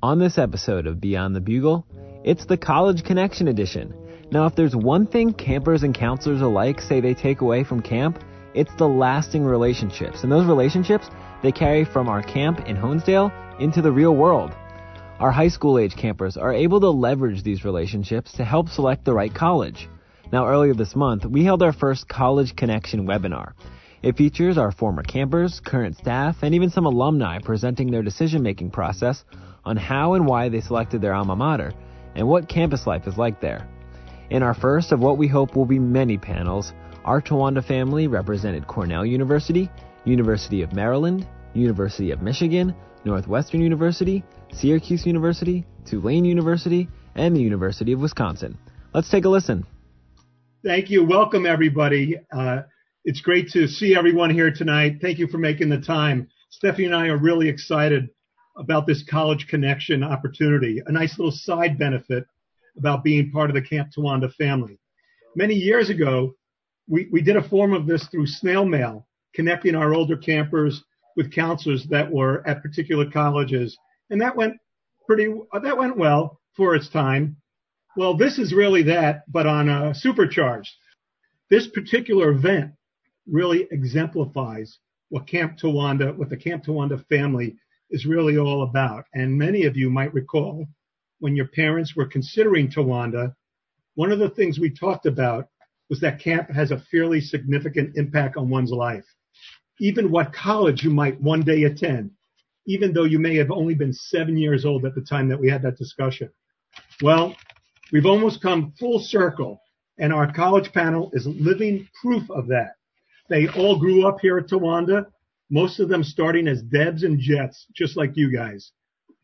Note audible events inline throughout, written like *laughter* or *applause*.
On this episode of Beyond the Bugle, it's the College Connection Edition. Now, if there's one thing campers and counselors alike say they take away from camp, it's the lasting relationships. And those relationships they carry from our camp in Honesdale into the real world. Our high school age campers are able to leverage these relationships to help select the right college. Now, earlier this month, we held our first College Connection webinar. It features our former campers, current staff, and even some alumni presenting their decision making process on how and why they selected their alma mater and what campus life is like there. In our first of what we hope will be many panels, our Towanda family represented Cornell University, University of Maryland, University of Michigan, Northwestern University, Syracuse University, Tulane University, and the University of Wisconsin. Let's take a listen. Thank you. Welcome, everybody. Uh, it's great to see everyone here tonight. Thank you for making the time. Stephanie and I are really excited about this college connection opportunity, a nice little side benefit about being part of the Camp Towanda family. Many years ago, we, we did a form of this through snail mail, connecting our older campers with counselors that were at particular colleges. And that went pretty, that went well for its time. Well, this is really that, but on a supercharged. This particular event really exemplifies what Camp Towanda, what the Camp Towanda family is really all about. And many of you might recall when your parents were considering Towanda, one of the things we talked about was that camp has a fairly significant impact on one's life even what college you might one day attend, even though you may have only been seven years old at the time that we had that discussion. Well, we've almost come full circle, and our college panel is living proof of that. They all grew up here at Towanda, most of them starting as Debs and Jets, just like you guys.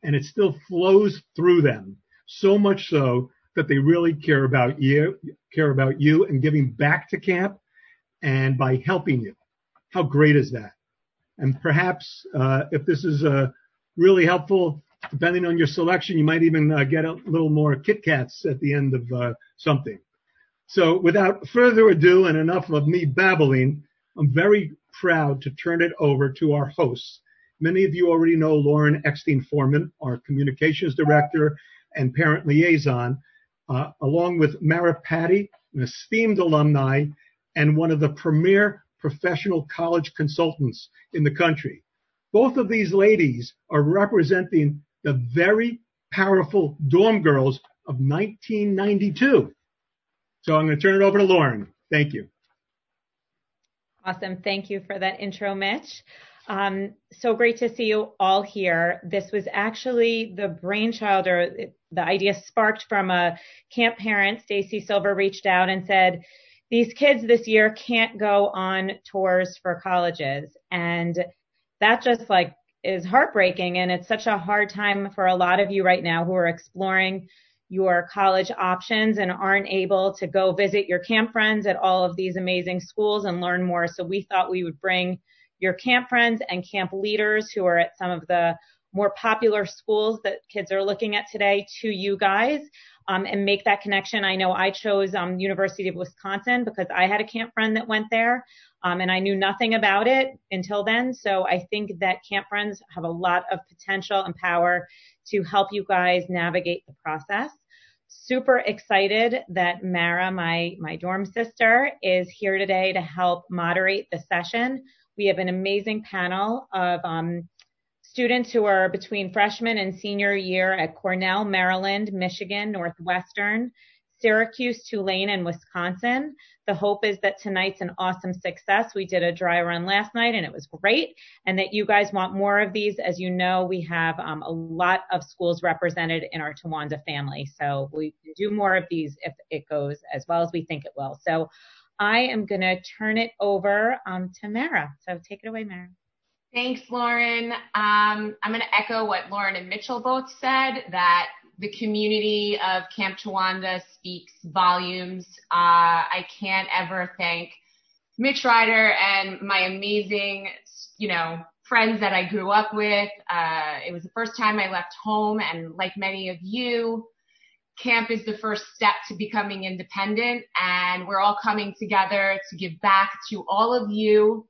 And it still flows through them, so much so that they really care about you, care about you and giving back to camp and by helping you. How great is that? And perhaps uh, if this is uh, really helpful, depending on your selection, you might even uh, get a little more Kit Kats at the end of uh, something. So without further ado and enough of me babbling, I'm very proud to turn it over to our hosts. Many of you already know Lauren Eckstein Foreman, our communications director and parent liaison, uh, along with Mara Patty, an esteemed alumni and one of the premier professional college consultants in the country. Both of these ladies are representing the very powerful dorm girls of 1992. So I'm going to turn it over to Lauren. Thank you. Awesome. Thank you for that intro, Mitch. Um, so great to see you all here. This was actually the brainchild or the idea sparked from a camp parent. Stacy Silver reached out and said, these kids this year can't go on tours for colleges. And that just like is heartbreaking. And it's such a hard time for a lot of you right now who are exploring your college options and aren't able to go visit your camp friends at all of these amazing schools and learn more. So we thought we would bring your camp friends and camp leaders who are at some of the more popular schools that kids are looking at today to you guys um, and make that connection. I know I chose um, University of Wisconsin because I had a camp friend that went there, um, and I knew nothing about it until then. So I think that camp friends have a lot of potential and power to help you guys navigate the process. Super excited that Mara, my my dorm sister, is here today to help moderate the session. We have an amazing panel of um, students who are between freshman and senior year at Cornell, Maryland, Michigan, Northwestern, Syracuse, Tulane, and Wisconsin. The hope is that tonight's an awesome success. We did a dry run last night and it was great, and that you guys want more of these. As you know, we have um, a lot of schools represented in our Towanda family, so we can do more of these if it goes as well as we think it will. So I am going to turn it over um, to Mara. So take it away, Mara. Thanks, Lauren. Um, I'm going to echo what Lauren and Mitchell both said, that the community of Camp Towanda speaks volumes. Uh, I can't ever thank Mitch Reiter and my amazing, you know, friends that I grew up with. Uh, it was the first time I left home, and like many of you, camp is the first step to becoming independent, and we're all coming together to give back to all of you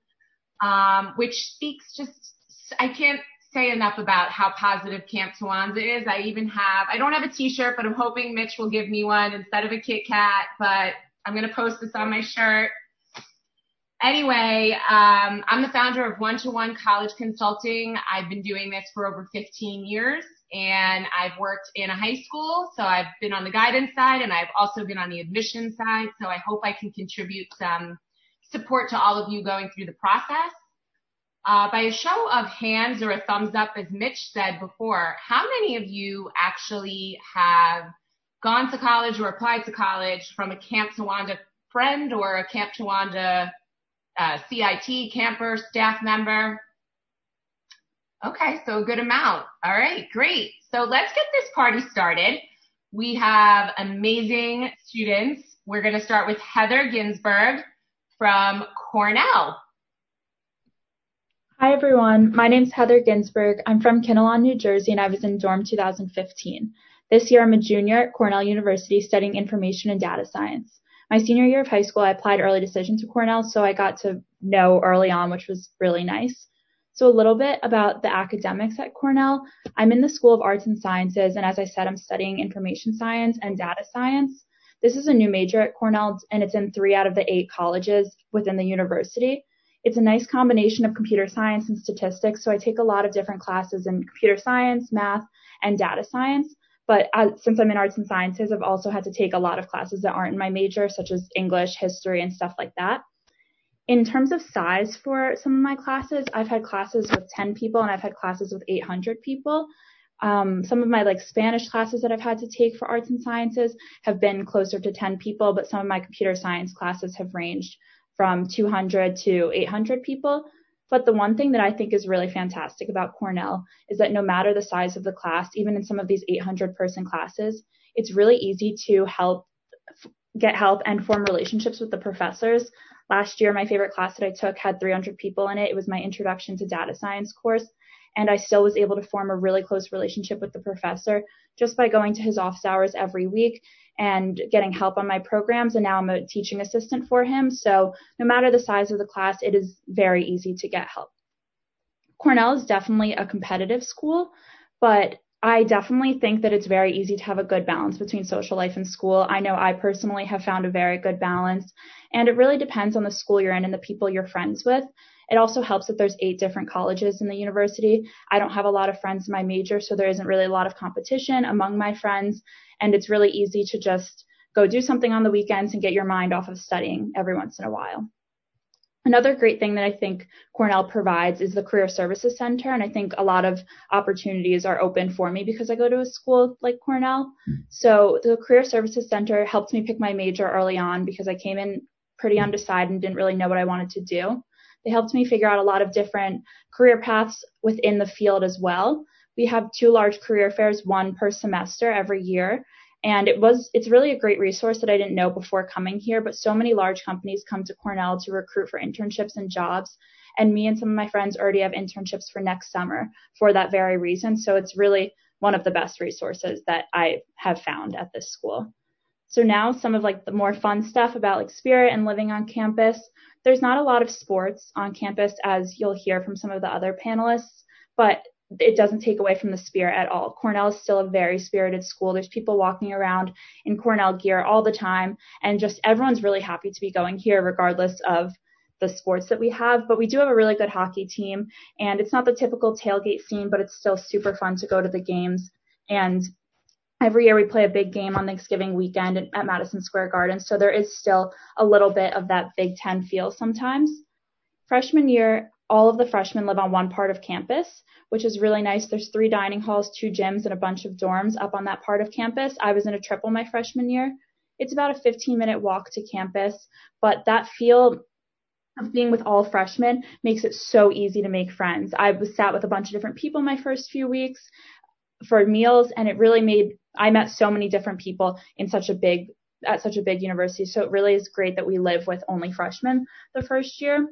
um, which speaks just, I can't say enough about how positive Camp Towanda is. I even have, I don't have a t-shirt, but I'm hoping Mitch will give me one instead of a Kit Kat, but I'm going to post this on my shirt. Anyway, um, I'm the founder of One to One College Consulting. I've been doing this for over 15 years and I've worked in a high school. So I've been on the guidance side and I've also been on the admission side. So I hope I can contribute some support to all of you going through the process. Uh, by a show of hands or a thumbs up, as Mitch said before, how many of you actually have gone to college or applied to college from a Camp Towanda friend or a Camp Towanda uh, CIT camper, staff member? Okay, so a good amount. All right, great. So let's get this party started. We have amazing students. We're going to start with Heather Ginsberg from Cornell. Hi everyone, my name is Heather Ginsberg. I'm from Kinnelon, New Jersey, and I was in dorm 2015. This year I'm a junior at Cornell University studying information and data science. My senior year of high school, I applied early decision to Cornell, so I got to know early on, which was really nice. So a little bit about the academics at Cornell. I'm in the School of Arts and Sciences, and as I said, I'm studying information science and data science. This is a new major at Cornell, and it's in three out of the eight colleges within the university. It's a nice combination of computer science and statistics. So I take a lot of different classes in computer science, math, and data science. But uh, since I'm in arts and sciences, I've also had to take a lot of classes that aren't in my major, such as English, history, and stuff like that. In terms of size for some of my classes, I've had classes with 10 people and I've had classes with 800 people. Um, some of my like Spanish classes that I've had to take for arts and sciences have been closer to 10 people, but some of my computer science classes have ranged from 200 to 800 people. But the one thing that I think is really fantastic about Cornell is that no matter the size of the class, even in some of these 800 person classes, it's really easy to help get help and form relationships with the professors. Last year, my favorite class that I took had 300 people in it. It was my introduction to data science course. And I still was able to form a really close relationship with the professor just by going to his office hours every week and getting help on my programs. And now I'm a teaching assistant for him. So no matter the size of the class, it is very easy to get help. Cornell is definitely a competitive school, but I definitely think that it's very easy to have a good balance between social life and school. I know I personally have found a very good balance, and it really depends on the school you're in and the people you're friends with. It also helps that there's eight different colleges in the university. I don't have a lot of friends in my major, so there isn't really a lot of competition among my friends and it's really easy to just go do something on the weekends and get your mind off of studying every once in a while. Another great thing that I think Cornell provides is the Career Services Center, and I think a lot of opportunities are open for me because I go to a school like Cornell. So the Career Services Center helped me pick my major early on because I came in pretty undecided and didn't really know what I wanted to do. They helped me figure out a lot of different career paths within the field as well. We have two large career fairs, one per semester every year. And it was, it's really a great resource that I didn't know before coming here, but so many large companies come to Cornell to recruit for internships and jobs. And me and some of my friends already have internships for next summer for that very reason. So it's really one of the best resources that I have found at this school. So now some of like the more fun stuff about like spirit and living on campus. There's not a lot of sports on campus as you'll hear from some of the other panelists, but it doesn't take away from the spirit at all. Cornell is still a very spirited school. There's people walking around in Cornell gear all the time, and just everyone's really happy to be going here, regardless of the sports that we have. But we do have a really good hockey team, and it's not the typical tailgate scene, but it's still super fun to go to the games. And every year we play a big game on Thanksgiving weekend at Madison Square Garden, so there is still a little bit of that Big Ten feel sometimes. Freshman year, all of the freshmen live on one part of campus, which is really nice. There's three dining halls, two gyms, and a bunch of dorms up on that part of campus. I was in a triple my freshman year. It's about a 15 minute walk to campus, but that feel of being with all freshmen makes it so easy to make friends. I was sat with a bunch of different people my first few weeks for meals, and it really made I met so many different people in such a big at such a big university. So it really is great that we live with only freshmen the first year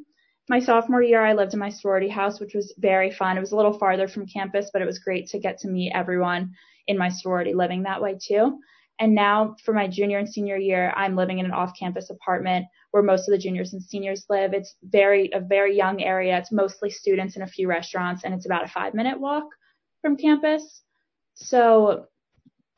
my sophomore year, I lived in my sorority house, which was very fun. It was a little farther from campus, but it was great to get to meet everyone in my sorority living that way too. And now for my junior and senior year, I'm living in an off campus apartment where most of the juniors and seniors live. It's very a very young area. It's mostly students and a few restaurants, and it's about a five minute walk from campus. So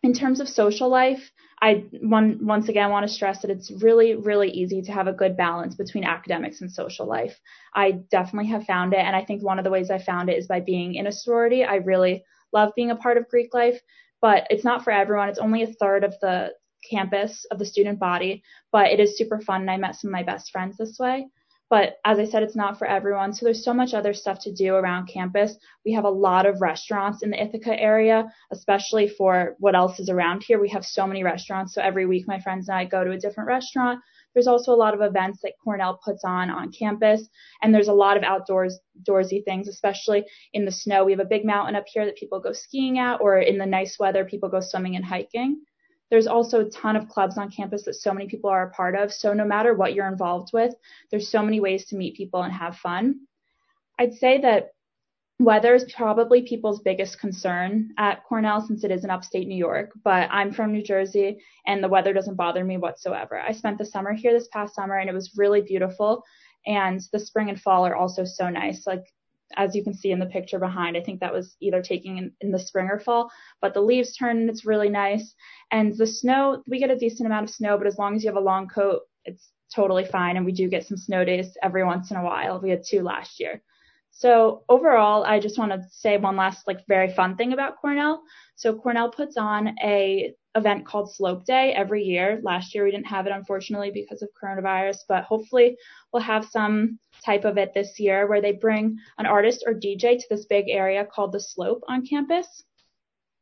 in terms of social life, I one, once again want to stress that it's really, really easy to have a good balance between academics and social life. I definitely have found it, and I think one of the ways I found it is by being in a sorority. I really love being a part of Greek life, but it's not for everyone. It's only a third of the campus of the student body, but it is super fun, and I met some of my best friends this way. But as I said, it's not for everyone. So there's so much other stuff to do around campus. We have a lot of restaurants in the Ithaca area, especially for what else is around here. We have so many restaurants. So every week, my friends and I go to a different restaurant. There's also a lot of events that Cornell puts on on campus, and there's a lot of outdoors things, especially in the snow. We have a big mountain up here that people go skiing at, or in the nice weather, people go swimming and hiking. There's also a ton of clubs on campus that so many people are a part of. So no matter what you're involved with, there's so many ways to meet people and have fun. I'd say that weather is probably people's biggest concern at Cornell since it is in upstate New York, but I'm from New Jersey and the weather doesn't bother me whatsoever. I spent the summer here this past summer and it was really beautiful and the spring and fall are also so nice. Like as you can see in the picture behind, I think that was either taking in, in the spring or fall, but the leaves turn and it's really nice. And the snow, we get a decent amount of snow, but as long as you have a long coat, it's totally fine. And we do get some snow days every once in a while. We had two last year. So overall, I just want to say one last like very fun thing about Cornell. So Cornell puts on a event called Slope Day every year. Last year we didn't have it unfortunately because of coronavirus, but hopefully we'll have some type of it this year where they bring an artist or DJ to this big area called the Slope on campus.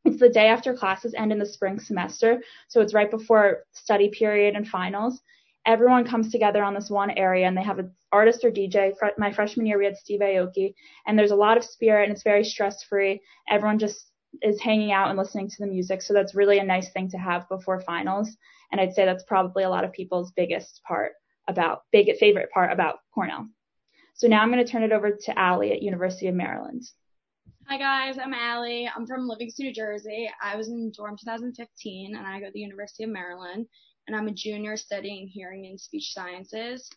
It's the day after classes end in the spring semester, so it's right before study period and finals everyone comes together on this one area and they have an artist or DJ. My freshman year, we had Steve Aoki, and there's a lot of spirit and it's very stress free. Everyone just is hanging out and listening to the music. So that's really a nice thing to have before finals. And I'd say that's probably a lot of people's biggest part about, big favorite part about Cornell. So now I'm going to turn it over to Allie at University of Maryland. Hi guys, I'm Allie. I'm from Livingston, New Jersey. I was in dorm 2015 and I go to the University of Maryland and I'm a junior studying hearing and speech sciences.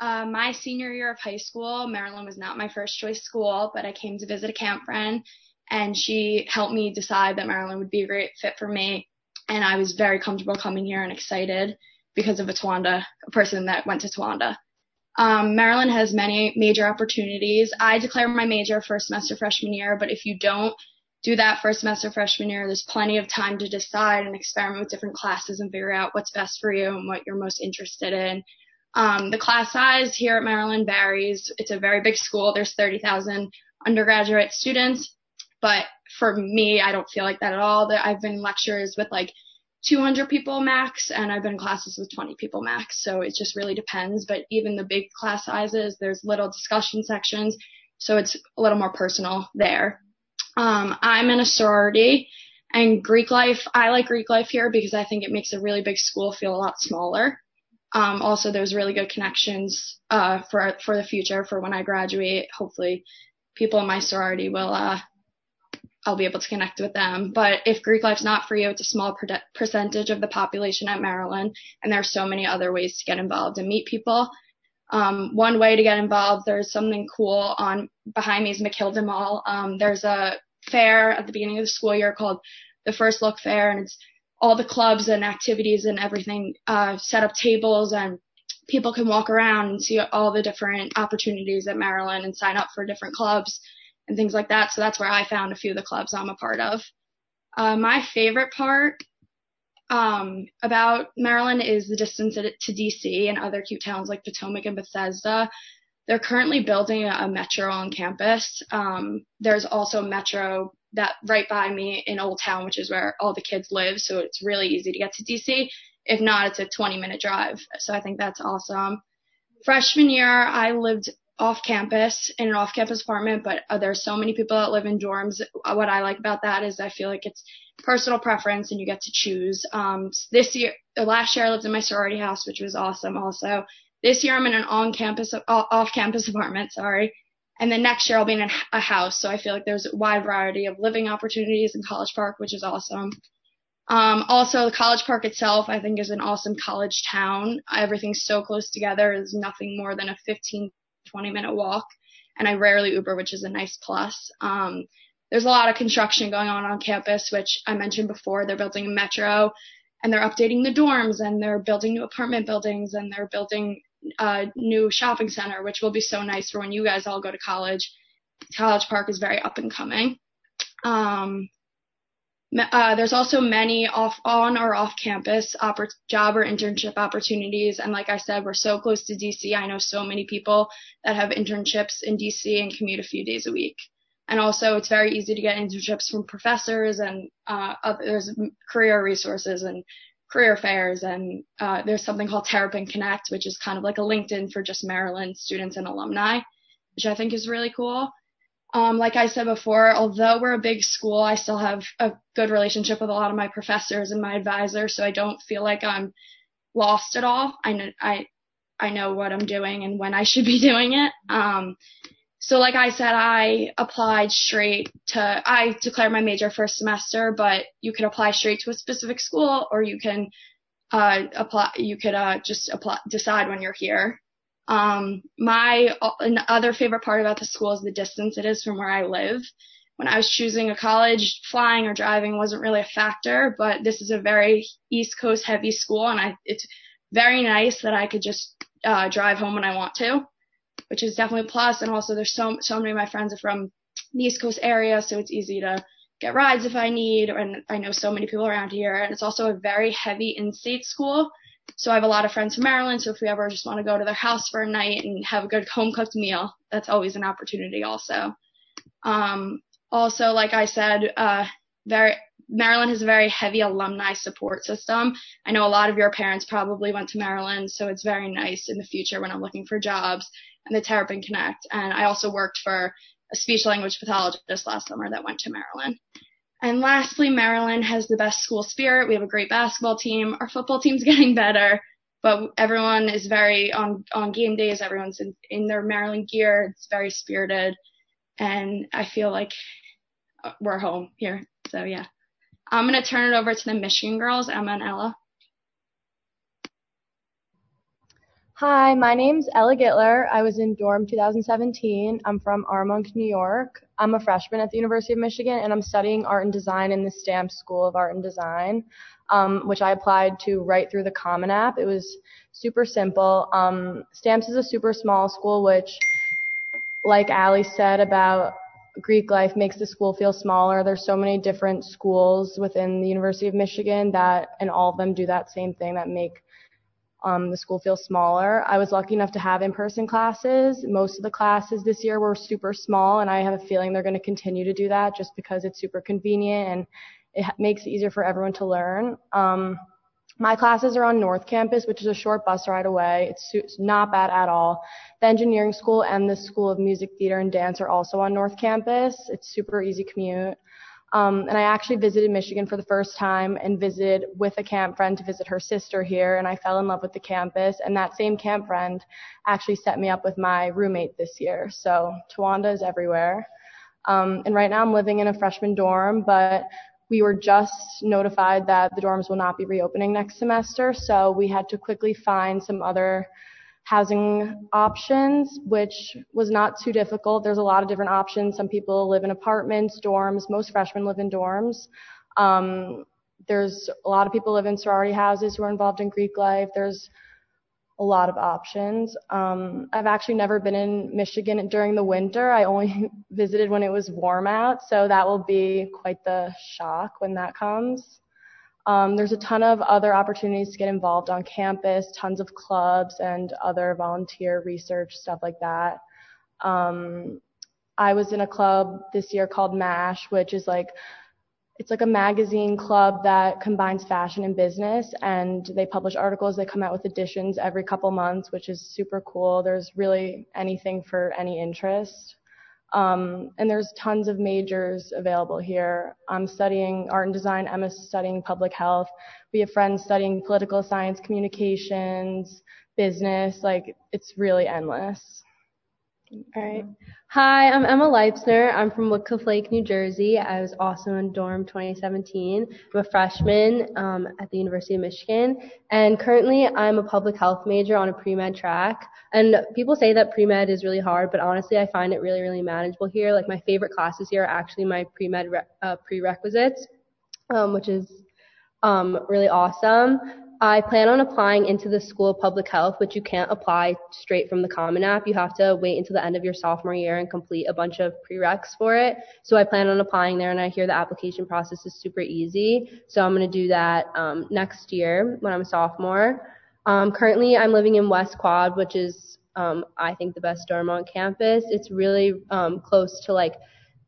Uh, my senior year of high school, Maryland was not my first choice school, but I came to visit a camp friend and she helped me decide that Maryland would be a great fit for me. And I was very comfortable coming here and excited because of a Towanda, a person that went to Towanda. Um, Maryland has many major opportunities. I declare my major first semester freshman year, but if you don't, do that first semester freshman year. There's plenty of time to decide and experiment with different classes and figure out what's best for you and what you're most interested in. Um, the class size here at Maryland varies. It's a very big school. There's 30,000 undergraduate students, but for me, I don't feel like that at all. I've been in lectures with like 200 people max, and I've been in classes with 20 people max. So it just really depends. But even the big class sizes, there's little discussion sections, so it's a little more personal there. Um, I'm in a sorority and Greek life, I like Greek life here because I think it makes a really big school feel a lot smaller. Um, also, there's really good connections uh, for for the future for when I graduate. Hopefully, people in my sorority will uh, I'll be able to connect with them. But if Greek life's not for you, it's a small per- percentage of the population at Maryland, and there are so many other ways to get involved and meet people. Um, one way to get involved, there's something cool on behind me is McKeldin Mall. Um, there's a fair at the beginning of the school year called the First Look Fair, and it's all the clubs and activities and everything uh, set up tables and people can walk around and see all the different opportunities at Maryland and sign up for different clubs and things like that. So that's where I found a few of the clubs I'm a part of. Uh, my favorite part um, about Maryland is the distance to DC and other cute towns like Potomac and Bethesda. They're currently building a, metro on campus. Um, there's also a metro that right by me in Old Town, which is where all the kids live. So it's really easy to get to DC. If not, it's a 20 minute drive. So I think that's awesome. Freshman year, I lived off campus in an off campus apartment, but uh, there's so many people that live in dorms. What I like about that is I feel like it's personal preference and you get to choose. Um, this year, last year I lived in my sorority house, which was awesome also. This year I'm in an on-campus, off-campus *laughs* apartment, sorry. And then next year I'll be in a house. So I feel like there's a wide variety of living opportunities in College Park, which is awesome. Um, also, the College Park itself, I think, is an awesome college town. Everything's so close together. There's nothing more than a 15, 20 minute walk. And I rarely Uber, which is a nice plus. Um, there's a lot of construction going on on campus, which I mentioned before. They're building a metro and they're updating the dorms and they're building new apartment buildings and they're building a new shopping center, which will be so nice for when you guys all go to college. College Park is very up and coming. Um, uh, there's also many off on or off campus oppor- job or internship opportunities. And like I said, we're so close to DC. I know so many people that have internships in DC and commute a few days a week. And also, it's very easy to get internships from professors and uh, there's career resources and career fairs. And uh, there's something called Terrapin Connect, which is kind of like a LinkedIn for just Maryland students and alumni, which I think is really cool. Um, like I said before, although we're a big school, I still have a good relationship with a lot of my professors and my advisors, so I don't feel like I'm lost at all. I know, I, I know what I'm doing and when I should be *laughs* doing it. Um, so like I said, I applied straight to, I declared my major first semester, but you can apply straight to a specific school or you can, uh, apply, you could, uh, just apply, decide when you're here. Um, my other favorite part about the school is the distance it is from where I live. When I was choosing a college, flying or driving wasn't really a factor, but this is a very East Coast heavy school, and I it's very nice that I could just uh, drive home when I want to, which is definitely a plus. And also, there's so so many of my friends are from the East Coast area, so it's easy to get rides if I need, and I know so many people around here. And it's also a very heavy in-state school, so I have a lot of friends from Maryland. So if we ever just want to go to their house for a night and have a good home cooked meal, that's always an opportunity also. Um, also, like I said, uh, very, Maryland has a very heavy alumni support system. I know a lot of your parents probably went to Maryland, so it's very nice in the future when I'm looking for jobs and the Terrapin Connect. And I also worked for a speech language pathologist last summer that went to Maryland. And lastly, Maryland has the best school spirit. We have a great basketball team. Our football team's *laughs* getting better, but everyone is very on on game days. Everyone's in, in their Maryland gear. It's very spirited, and I feel like uh, we're home here. So yeah, I'm gonna turn it over to the Michigan girls, Emma and Ella. Hi, my name's Ella Gittler. I was in dorm 2017. I'm from Armonk, New York. I'm a freshman at the University of Michigan and I'm studying art and design in the Stamps School of Art and Design, um, which I applied to right through the Common App. It was super simple. Um, Stamps is a super small school, which, like Allie said about Greek life, makes the school feel smaller. There's so many different schools within the University of Michigan that, and all of them do that same thing that make um, the school feels smaller. I was lucky enough to have in-person classes. Most of the classes this year were super small, and I have a feeling they're going to continue to do that just because it's super convenient and it makes it easier for everyone to learn. Um, my classes are on North Campus, which is a short bus ride away. It's, it's not bad at all. The engineering school and the School of Music, Theater, and Dance are also on North Campus. It's super easy commute. Um, and I actually visited Michigan for the first time and visited with a camp friend to visit her sister here. And I fell in love with the campus. And that same camp friend actually set me up with my roommate this year. So Towanda is everywhere. Um, and right now I'm living in a freshman dorm, but we were just notified that the dorms will not be reopening next semester. So we had to quickly find some other housing options, which was not too difficult. There's a lot of different options. Some people live in apartments, dorms. Most freshmen live in dorms. Um, there's a lot of people live in sorority houses who are involved in Greek life. There's a lot of options. Um, I've actually never been in Michigan during the winter. I only *laughs* visited when it was warm out, so that will be quite the shock when that comes. Um, there's a ton of other opportunities to get involved on campus, tons of clubs and other volunteer research, stuff like that. Um, I was in a club this year called MASH, which is like, it's like a magazine club that combines fashion and business and they publish articles. They come out with editions every couple months, which is super cool. There's really anything for any interest. Um, and there's tons of majors available here. I'm studying art and design. Emma's studying public health. We have friends studying political science, communications, business. Like it's really endless. All right. Hi, I'm Emma Leipsner. I'm from Woodcliff Lake, New Jersey. I was also in dorm 2017. I'm a freshman um, at the University of Michigan, and currently I'm a public health major on a pre-med track. And people say that pre-med is really hard, but honestly, I find it really, really manageable here. Like my favorite classes here are actually my pre-med re- uh, prerequisites, um, which is um, really awesome. I plan on applying into the School of Public Health, which you can't apply straight from the Common App. You have to wait until the end of your sophomore year and complete a bunch of prereqs for it. So I plan on applying there, and I hear the application process is super easy. So I'm going to do that um, next year when I'm a sophomore. Um, currently, I'm living in West Quad, which is um, I think the best dorm on campus. It's really um, close to like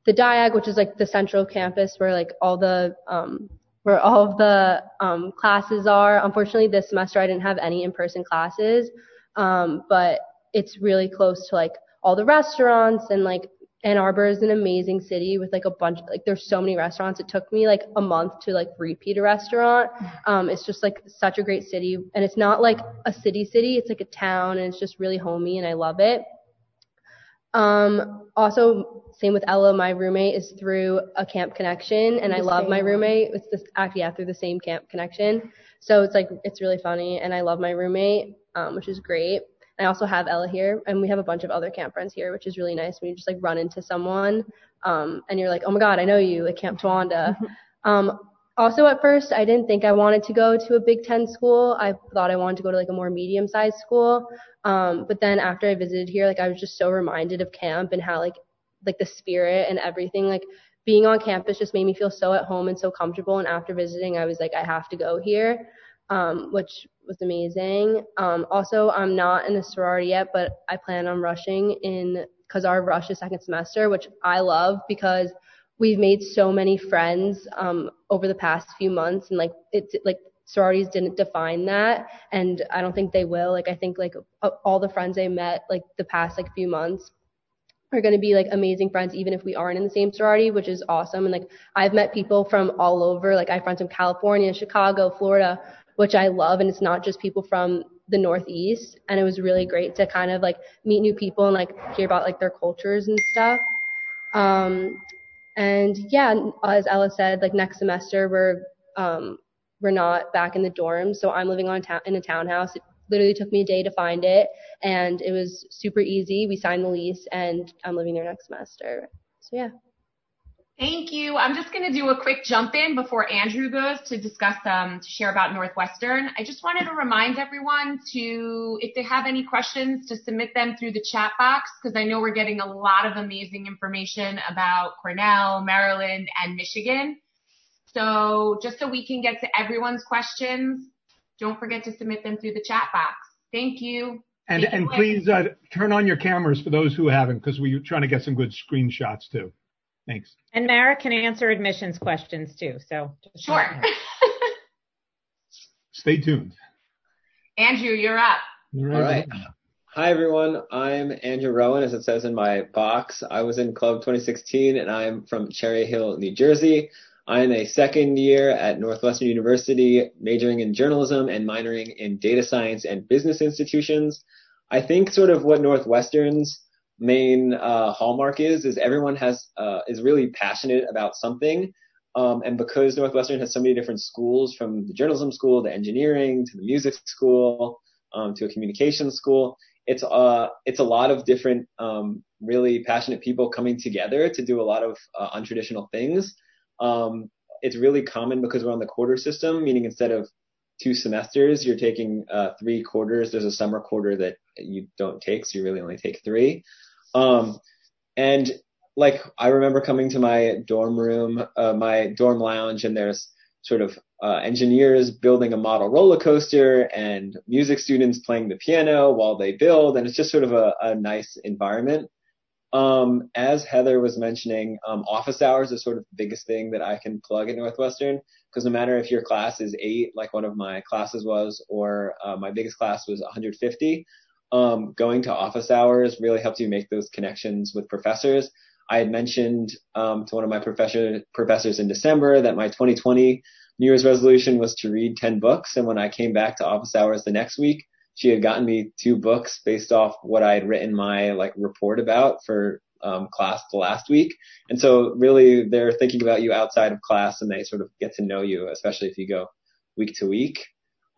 the Diag, which is like the central campus where like all the um, where all of the um, classes are. Unfortunately, this semester I didn't have any in-person classes, um, but it's really close to like all the restaurants and like Ann Arbor is an amazing city with like a bunch like there's so many restaurants. It took me like a month to like repeat a restaurant. Um, it's just like such a great city, and it's not like a city city. It's like a town, and it's just really homey, and I love it. Um, also, same with Ella, my roommate is through a camp connection, and I love my roommate. It's this actually yeah through the same camp connection. So it's like it's really funny, and I love my roommate, um, which is great. I also have Ella here, and we have a bunch of other camp friends here, which is really nice when you just like run into someone, um, and you're like, oh my god, I know you at Camp Towanda. *laughs* um, also, at first, I didn't think I wanted to go to a Big Ten school. I thought I wanted to go to like a more medium-sized school. Um, but then after I visited here, like I was just so reminded of camp and how like like the spirit and everything, like being on campus just made me feel so at home and so comfortable. And after visiting, I was like, I have to go here, um, which was amazing. Um, also, I'm not in a sorority yet, but I plan on rushing in because our rush is second semester, which I love because we've made so many friends um, over the past few months, and like it's like sororities didn't define that, and I don't think they will. Like I think like all the friends I met like the past like few months are going to be like amazing friends even if we aren't in the same sorority which is awesome and like i've met people from all over like i have friends from california chicago florida which i love and it's not just people from the northeast and it was really great to kind of like meet new people and like hear about like their cultures and stuff um and yeah, as Ella said, like next semester we're um, we're not back in the dorms, so I'm living on a ta- in a townhouse. It literally took me a day to find it, and it was super easy. We signed the lease, and I'm living there next semester. So yeah. Thank you. I'm just going to do a quick jump in before Andrew goes to discuss, um, to share about Northwestern. I just wanted to remind everyone to, if they have any questions, to submit them through the chat box because I know we're getting a lot of amazing information about Cornell, Maryland, and Michigan. So just so we can get to everyone's questions, don't forget to submit them through the chat box. Thank you. And, and please uh, turn on your cameras for those who haven't because we're trying to get some good screenshots too. Thanks. And Mara can answer admissions questions too. So sure. *laughs* Stay tuned. Andrew, you're up. All right. Hi everyone. I'm Andrew Rowan, as it says in my box. I was in Club 2016, and I'm from Cherry Hill, New Jersey. I'm a second year at Northwestern University, majoring in journalism and minoring in data science and business institutions. I think sort of what Northwestern's main uh, hallmark is is everyone has uh, is really passionate about something. Um, and because Northwestern has so many different schools, from the journalism school to engineering to the music school um, to a communication school, it's uh it's a lot of different um, really passionate people coming together to do a lot of uh, untraditional things. Um, it's really common because we're on the quarter system, meaning instead of two semesters, you're taking uh, three quarters. There's a summer quarter that you don't take, so you really only take three. Um, and like I remember coming to my dorm room, uh, my dorm lounge, and there's sort of uh, engineers building a model roller coaster and music students playing the piano while they build, and it's just sort of a, a nice environment. Um, as Heather was mentioning, um, office hours is sort of the biggest thing that I can plug at Northwestern because no matter if your class is eight, like one of my classes was, or uh, my biggest class was 150, um, going to office hours really helps you make those connections with professors. I had mentioned um, to one of my professor, professors in December that my 2020 New Year's resolution was to read 10 books. And when I came back to office hours the next week, she had gotten me two books based off what I had written my like report about for um, class the last week. And so really they're thinking about you outside of class and they sort of get to know you, especially if you go week to week.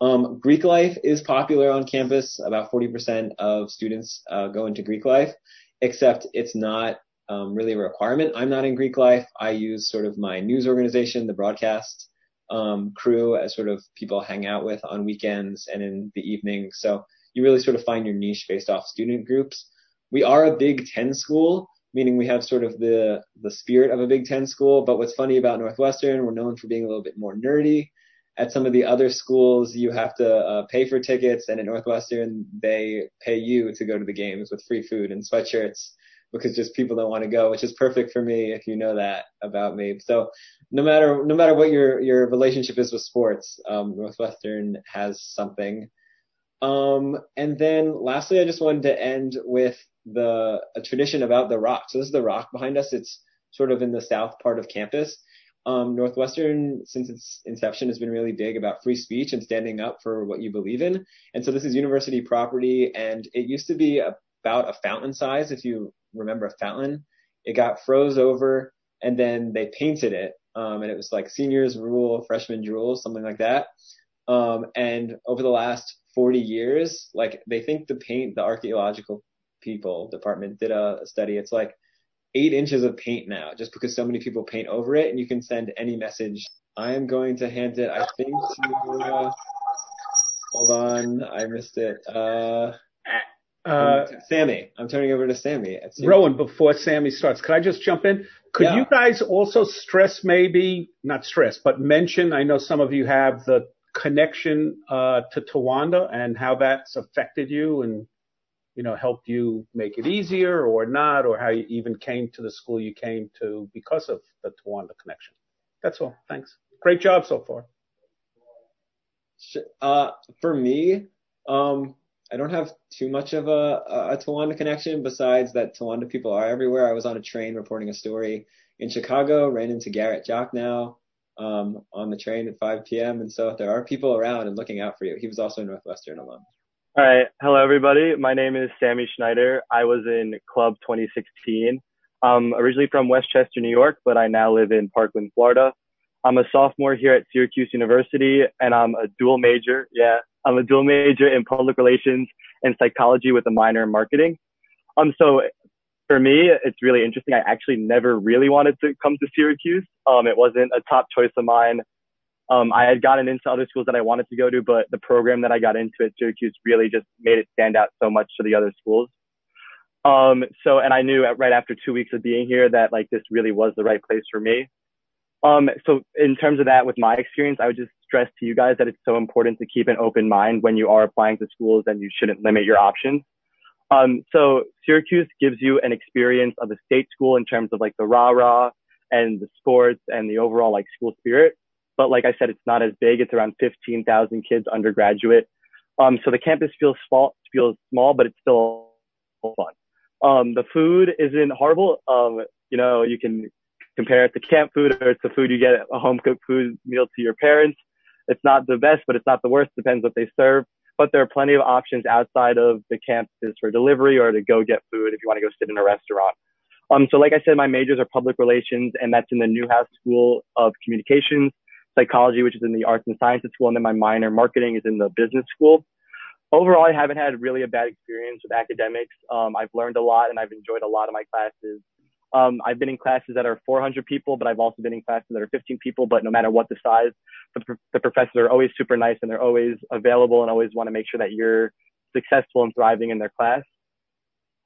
Um, Greek life is popular on campus. About 40% of students uh, go into Greek life, except it's not um, really a requirement. I'm not in Greek life. I use sort of my news organization, the broadcast um, crew, as sort of people hang out with on weekends and in the evening. So you really sort of find your niche based off student groups. We are a Big Ten school, meaning we have sort of the the spirit of a Big Ten school. But what's funny about Northwestern, we're known for being a little bit more nerdy. At some of the other schools, you have to uh, pay for tickets, and at Northwestern, they pay you to go to the games with free food and sweatshirts because just people don't want to go, which is perfect for me if you know that about me. So no matter no matter what your your relationship is with sports, um, Northwestern has something. Um, and then lastly, I just wanted to end with the a tradition about the rock. So this is the rock behind us. It's sort of in the south part of campus. Um, Northwestern, since its inception, has been really big about free speech and standing up for what you believe in. And so this is university property, and it used to be about a fountain size. If you remember a fountain, it got froze over, and then they painted it, um, and it was like seniors rule, freshmen drool, something like that. Um, and over the last 40 years, like they think the paint, the archaeological people department did a study. It's like eight inches of paint now, just because so many people paint over it, and you can send any message. I am going to hand it, I think, to. Uh, hold on, I missed it. Uh, uh, Sammy, I'm turning over to Sammy. Rowan, before Sammy starts, could I just jump in? Could yeah. you guys also stress maybe, not stress, but mention, I know some of you have the connection uh, to Towanda and how that's affected you and you know, helped you make it easier or not, or how you even came to the school you came to because of the Towanda connection. That's all. Thanks. Great job so far. Uh, for me, um, I don't have too much of a, a Towanda connection besides that Towanda people are everywhere. I was on a train reporting a story in Chicago, ran into Garrett Jochnow um, on the train at 5 p.m. And so there are people around and looking out for you. He was also a Northwestern alum. All right. Hello, everybody. My name is Sammy Schneider. I was in Club 2016. I'm originally from Westchester, New York, but I now live in Parkland, Florida. I'm a sophomore here at Syracuse University, and I'm a dual major. Yeah, I'm a dual major in public relations and psychology with a minor in marketing. Um, so for me, it's really interesting. I actually never really wanted to come to Syracuse. Um, it wasn't a top choice of mine. Um, I had gotten into other schools that I wanted to go to, but the program that I got into at Syracuse really just made it stand out so much to the other schools. Um, so, and I knew right after two weeks of being here that like this really was the right place for me. Um, so in terms of that, with my experience, I would just stress to you guys that it's so important to keep an open mind when you are applying to schools and you shouldn't limit your options. Um, so Syracuse gives you an experience of a state school in terms of like the rah rah and the sports and the overall like school spirit. But like I said, it's not as big. It's around 15,000 kids undergraduate. Um, so the campus feels small, feels small, but it's still fun. Um, the food isn't horrible. Um, you know, you can compare it to camp food or it's the food you get at a home cooked food meal to your parents. It's not the best, but it's not the worst. Depends what they serve. But there are plenty of options outside of the campus for delivery or to go get food if you want to go sit in a restaurant. Um, so like I said, my majors are public relations and that's in the Newhouse School of Communications psychology, which is in the arts and sciences school, and then my minor marketing is in the business school. Overall, I haven't had really a bad experience with academics. Um, I've learned a lot and I've enjoyed a lot of my classes. Um, I've been in classes that are 400 people, but I've also been in classes that are 15 people. But no matter what the size, the, the professors are always super nice and they're always available and always want to make sure that you're successful and thriving in their class.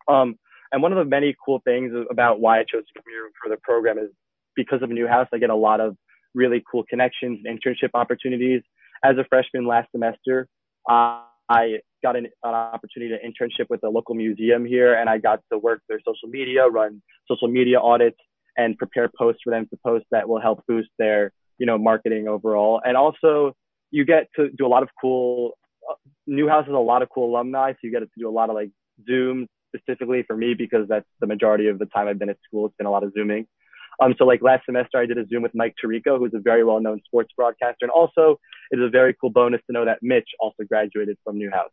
Um, and one of the many cool things about why I chose to come here for the program is because of Newhouse, I get a lot of really cool connections and internship opportunities. As a freshman last semester, uh, I got an, an, opportunity to internship with a local museum here, and I got to work their social media, run social media audits, and prepare posts for them to post that will help boost their, you know, marketing overall. And also, you get to do a lot of cool. Uh, Newhouse has a lot of cool alumni, so you get to do a lot of like Zoom specifically for me because that's the majority of the time I've been at school. It's been a lot of Zooming. Um, so like last semester, I did a Zoom with Mike Tirico, who's a very well-known sports broadcaster, and also it is a very cool bonus to know that Mitch also graduated from Newhouse.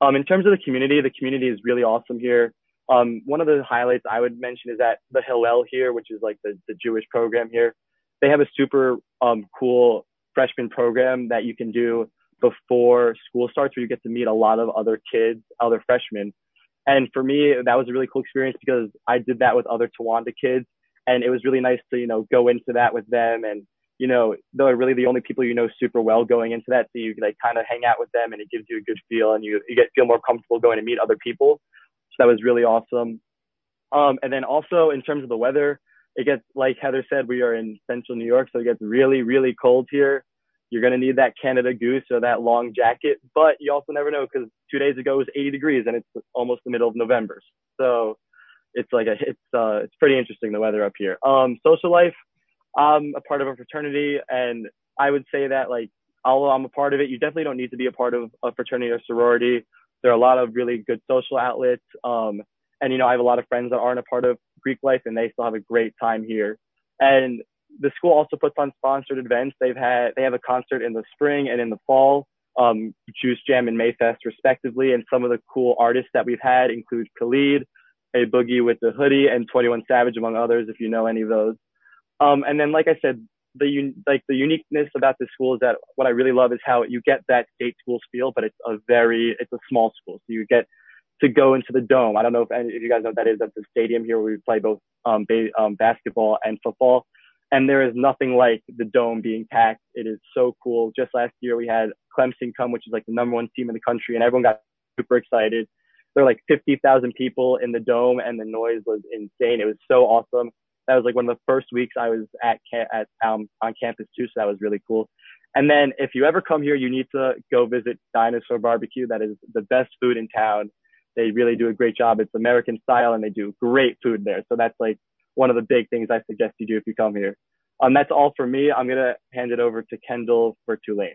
Um, in terms of the community, the community is really awesome here. Um, one of the highlights I would mention is that the Hillel here, which is like the, the Jewish program here, they have a super um, cool freshman program that you can do before school starts where you get to meet a lot of other kids, other freshmen. And for me, that was a really cool experience because I did that with other Towanda kids. And it was really nice to, you know, go into that with them. And, you know, they're really the only people you know super well going into that. So you like kind of hang out with them and it gives you a good feel and you, you get feel more comfortable going to meet other people. So that was really awesome. Um, and then also in terms of the weather, it gets, like Heather said, we are in central New York. So it gets really, really cold here you're going to need that Canada Goose or that long jacket, but you also never know because two days ago it was 80 degrees and it's almost the middle of November. So it's like a, it's, uh, it's pretty interesting the weather up here. Um, social life, I'm a part of a fraternity and I would say that like, although I'm a part of it, you definitely don't need to be a part of a fraternity or sorority. There are a lot of really good social outlets. Um, and you know, I have a lot of friends that aren't a part of Greek life and they still have a great time here. And the school also puts on sponsored events. They've had they have a concert in the spring and in the fall, um, Juice Jam and Mayfest respectively. And some of the cool artists that we've had include Khalid, A Boogie with the Hoodie, and 21 Savage, among others, if you know any of those. Um, and then, like I said, the un- like the uniqueness about this school is that what I really love is how you get that state schools feel, but it's a very it's a small school, so you get to go into the dome. I don't know if any if you guys know what that is. That's the stadium here where we play both um, ba- um, basketball and football and there is nothing like the dome being packed. It is so cool. Just last year we had Clemson come, which is like the number one team in the country, and everyone got super excited. There were like 50,000 people in the dome, and the noise was insane. It was so awesome. That was like one of the first weeks I was at at um, on campus too, so that was really cool. And then if you ever come here, you need to go visit Dinosaur Barbecue. That is the best food in town. They really do a great job. It's American style, and they do great food there. So that's like one of the big things I suggest you do if you come here. Um, that's all for me. I'm going to hand it over to Kendall for Tulane.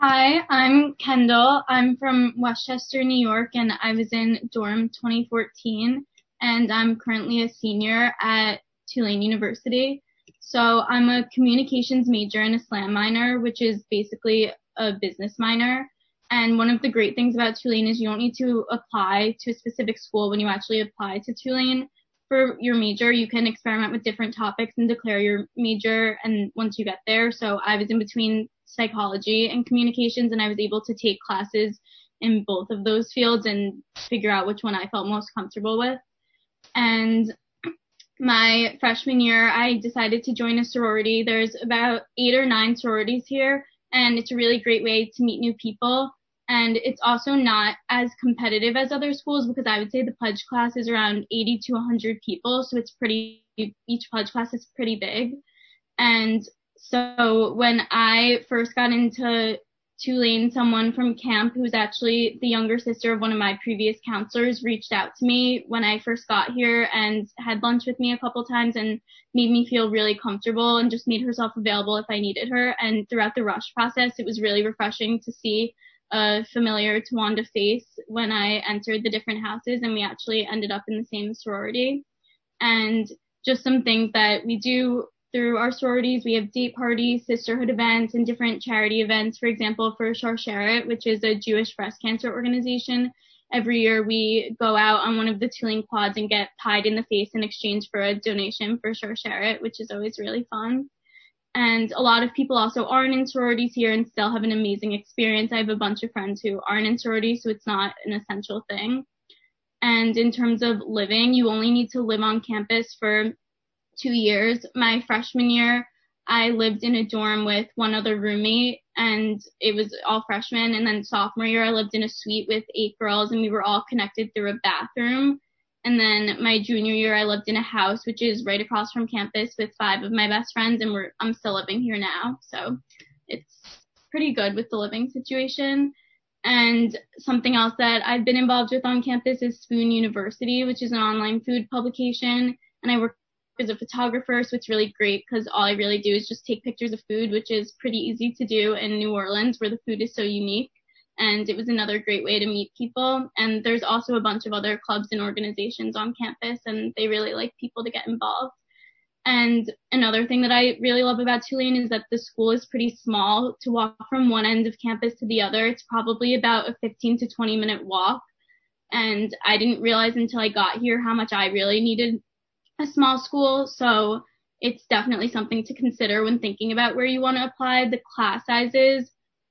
Hi, I'm Kendall. I'm from Westchester, New York, and I was in dorm 2014, and I'm currently a senior at Tulane University. So I'm a communications major and a SLAM minor, which is basically a business minor. And one of the great things about Tulane is you don't need to apply to a specific school when you actually apply to Tulane for your major. You can experiment with different topics and declare your major and once you get there. So I was in between psychology and communications and I was able to take classes in both of those fields and figure out which one I felt most comfortable with. And my freshman year, I decided to join a sorority. There's about eight or nine sororities here, and it's a really great way to meet new people and it's also not as competitive as other schools because I would say the pledge class is around 80 to 100 people, so it's pretty each pledge class is pretty big. And so when I first got into Tulane, someone from camp who's actually the younger sister of one of my previous counselors reached out to me when I first got here and had lunch with me a couple times and made me feel really comfortable and just made herself available if I needed her. And throughout the rush process, it was really refreshing to see a familiar Towanda face when I entered the different houses and we actually ended up in the same sorority. And just some things that we do through our sororities, we have date parties, sisterhood events, and different charity events. For example, for Sharsheret, which is a Jewish breast cancer organization, every year we go out on one of the Tulane quads and get pied in the face in exchange for a donation for Sharsheret, which is always really fun. And a lot of people also aren't in sororities here and still have an amazing experience. I have a bunch of friends who aren't in sororities, so it's not an essential thing. And in terms of living, you only need to live on campus for two years. My freshman year, I lived in a dorm with one other roommate and it was all freshmen. And then sophomore year, I lived in a suite with eight girls and we were all connected through a bathroom. And then my junior year, I lived in a house which is right across from campus with five of my best friends, and we're I'm still living here now, so it's pretty good with the living situation. And something else that I've been involved with on campus is Spoon University, which is an online food publication, and I work as a photographer, so it's really great because all I really do is just take pictures of food, which is pretty easy to do in New Orleans where the food is so unique and it was another great way to meet people. And there's also a bunch of other clubs and organizations on campus, and they really like people to get involved. And another thing that I really love about Tulane is that the school is pretty small. To walk from one end of campus to the other, it's probably about a 15 to 20 minute walk. And I didn't realize until I got here how much I really needed a small school. So it's definitely something to consider when thinking about where you want to apply. The class sizes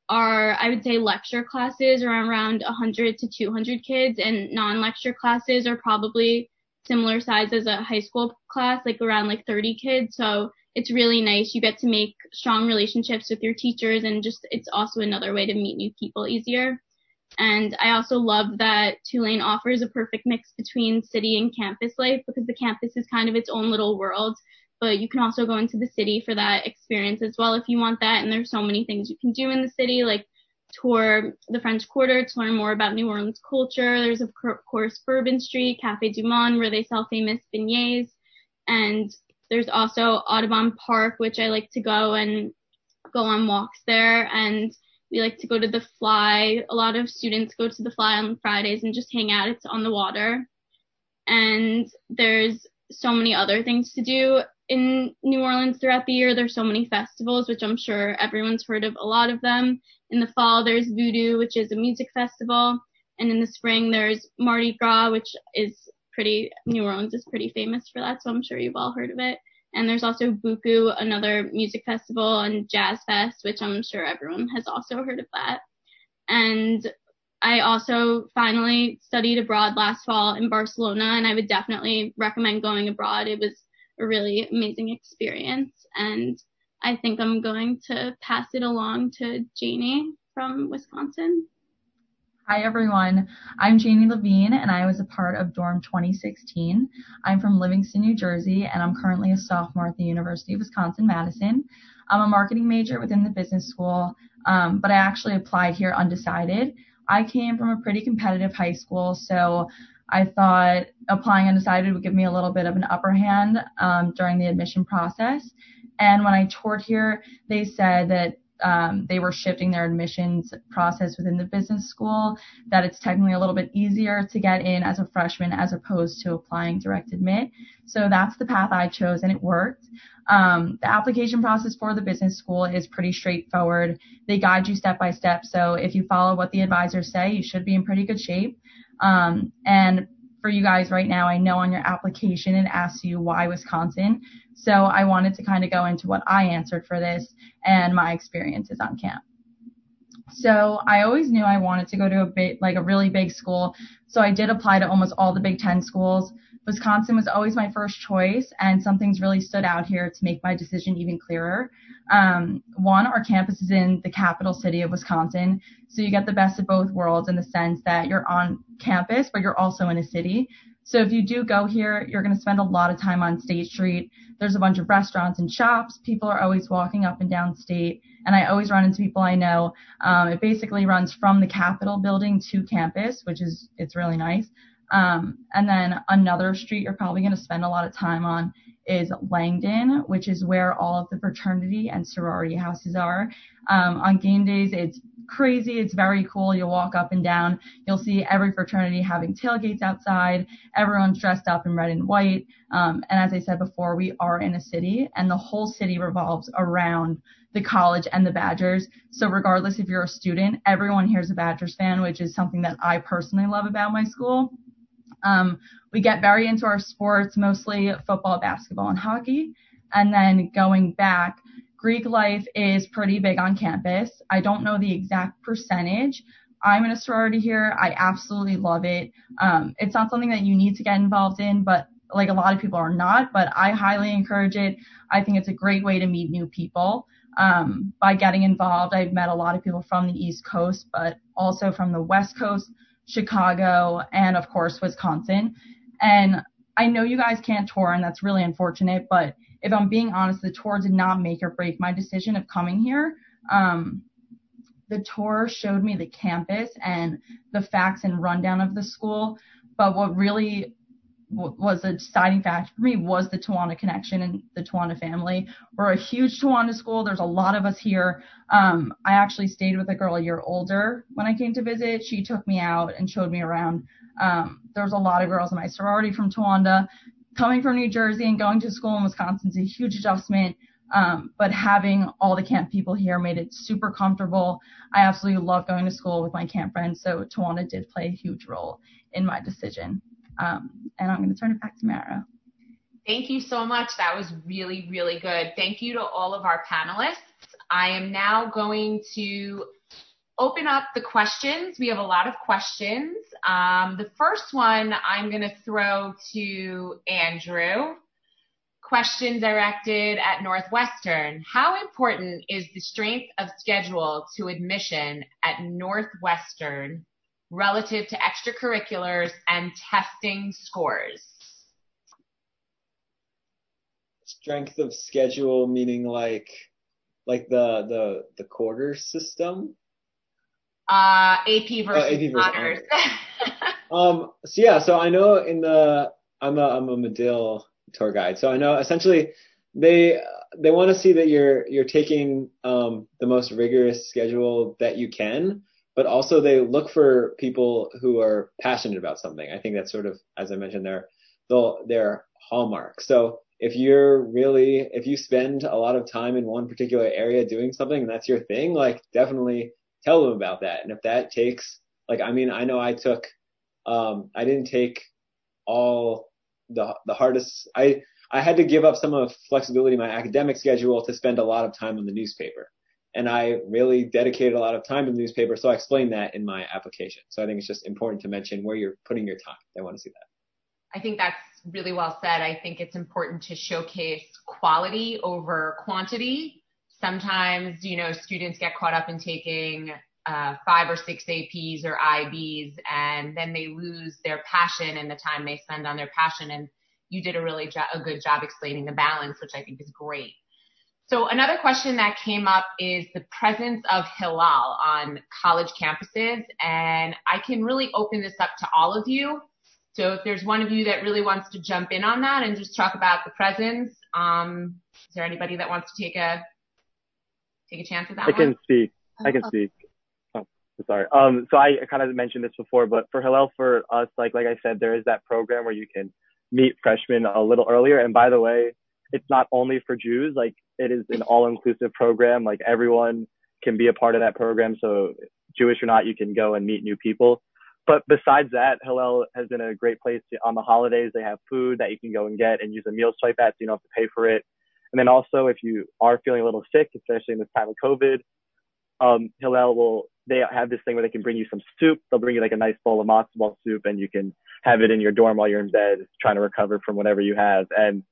are, I would say, lecture classes are around 100 to 200 kids, and non-lecture classes are probably similar size as a high school class, like around like 30 kids. So it's really nice. You get to make strong relationships with your teachers, and just it's also another way to meet new people easier. And I also love that Tulane offers a perfect mix between city and campus life because the campus is kind of its own little world but you can also go into the city for that experience as well if you want that. And there's so many things you can do in the city, like tour the French Quarter to learn more about New Orleans culture. There's of course Bourbon Street, Cafe Du Monde, where they sell famous beignets, and there's also Audubon Park, which I like to go and go on walks there. And we like to go to the Fly. A lot of students go to the Fly on Fridays and just hang out. It's on the water. And there's so many other things to do in New Orleans throughout the year. There's so many festivals, which I'm sure everyone's heard of a lot of them. In the fall, there's Voodoo, which is a music festival. And in the spring, there's Mardi Gras, which is pretty, New Orleans is pretty famous for that. So I'm sure you've all heard of it. And there's also Buku, another music festival, and Jazz Fest, which I'm sure everyone has also heard of that. And I also finally studied abroad last fall in Barcelona, and I would definitely recommend going abroad. It was a really amazing experience. And I think I'm going to pass it along to Janie from Wisconsin. Hi everyone, I'm Janie Levine and I was a part of Dorm 2016. I'm from Livingston, New Jersey and I'm currently a sophomore at the University of Wisconsin-Madison. I'm a marketing major within the business school, um, but I actually applied here undecided. I came from a pretty competitive high school, so I thought applying undecided would give me a little bit of an upper hand um, during the admission process. And when I toured here, they said that um, they were shifting their admissions process within the business school, that it's technically a little bit easier to get in as a freshman as opposed to applying direct admit. So that's the path I chose and it worked. Um, the application process for the business school is pretty straightforward. They guide you step by step. So if you follow what the advisors say, you should be in pretty good shape. Um, and for you guys right now, I know on your application it asks you why Wisconsin. So I wanted to kind of go into what I answered for this and my experiences on camp. So I always knew I wanted to go to a big, like a really big school. So I did apply to almost all the Big Ten schools. Wisconsin was always my first choice, and some things really stood out here to make my decision even clearer. Um, one, our campus is in the capital city of Wisconsin, so you get the best of both worlds in the sense that you're on campus, but you're also in a city. So if you do go here, you're going to spend a lot of time on State Street. There's a bunch of restaurants and shops. People are always walking up and down State, and I always run into people I know. Um, it basically runs from the Capitol building to campus, which is it's really nice. Um, and then another street you're probably going to spend a lot of time on is Langdon, which is where all of the fraternity and sorority houses are. Um, on game days, it's crazy. It's very cool. You'll walk up and down. You'll see every fraternity having tailgates outside. Everyone's dressed up in red and white. Um, and as I said before, we are in a city, and the whole city revolves around the college and the Badgers. So regardless if you're a student, everyone here's a Badgers fan, which is something that I personally love about my school. Um, we get very into our sports, mostly football, basketball, and hockey. And then going back, Greek life is pretty big on campus. I don't know the exact percentage. I'm in a sorority here. I absolutely love it. Um, it's not something that you need to get involved in, but like a lot of people are not, but I highly encourage it. I think it's a great way to meet new people. Um, by getting involved, I've met a lot of people from the East Coast, but also from the West Coast, Chicago, and of course, Wisconsin. And I know you guys can't tour, and that's really unfortunate, but if I'm being honest, the tour did not make or break my decision of coming here. Um, the tour showed me the campus and the facts and rundown of the school, but what really was a deciding factor for me was the Towanda connection and the Towanda family. We're a huge Towanda school. There's a lot of us here. Um, I actually stayed with a girl a year older when I came to visit. She took me out and showed me around. Um, there was a lot of girls in my sorority from Towanda. coming from New Jersey and going to school in Wisconsin is a huge adjustment. Um, but having all the camp people here made it super comfortable. I absolutely love going to school with my camp friends, so Towanda did play a huge role in my decision. Um, and I'm going to turn it back to Mara. Thank you so much. That was really, really good. Thank you to all of our panelists. I am now going to open up the questions. We have a lot of questions. Um, the first one I'm going to throw to Andrew. Question directed at Northwestern. How important is the strength of schedule to admission at Northwestern relative to extracurriculars and testing scores? Strength of schedule meaning like like the the the quarter system. Uh, AP versus, uh, AP versus honors. *laughs* um. So yeah. So I know in the I'm a I'm a Medill tour guide. So I know essentially they they want to see that you're you're taking um, the most rigorous schedule that you can, but also they look for people who are passionate about something. I think that's sort of as I mentioned their their hallmark. So if you're really if you spend a lot of time in one particular area doing something and that's your thing, like definitely tell them about that. And if that takes like I mean I know I took um, I didn't take all the the hardest I I had to give up some of flexibility in my academic schedule to spend a lot of time on the newspaper. And I really dedicated a lot of time to the newspaper, so I explained that in my application. So I think it's just important to mention where you're putting your time. They want to see that. I think that's really well said. I think it's important to showcase quality over quantity. Sometimes, you know, students get caught up in taking uh, five or six APs or IBs, and then they lose their passion and the time they spend on their passion. And you did a really jo- a good job explaining the balance, which I think is great. So another question that came up is the presence of Hillel on college campuses, and I can really open this up to all of you. So if there's one of you that really wants to jump in on that and just talk about the presence, um, is there anybody that wants to take a take a chance at that? I one? can speak. I can speak Oh, sorry. Um, so I kind of mentioned this before, but for Hillel, for us, like like I said, there is that program where you can meet freshmen a little earlier. And by the way, it's not only for Jews. Like it is an all-inclusive program. Like everyone can be a part of that program. So Jewish or not, you can go and meet new people. But besides that, Hillel has been a great place to, on the holidays. They have food that you can go and get and use a meal swipe at, so you don't have to pay for it. And then also, if you are feeling a little sick, especially in this time of COVID, um, Hillel will they have this thing where they can bring you some soup. They'll bring you like a nice bowl of matzo ball soup, and you can have it in your dorm while you're in bed, trying to recover from whatever you have. And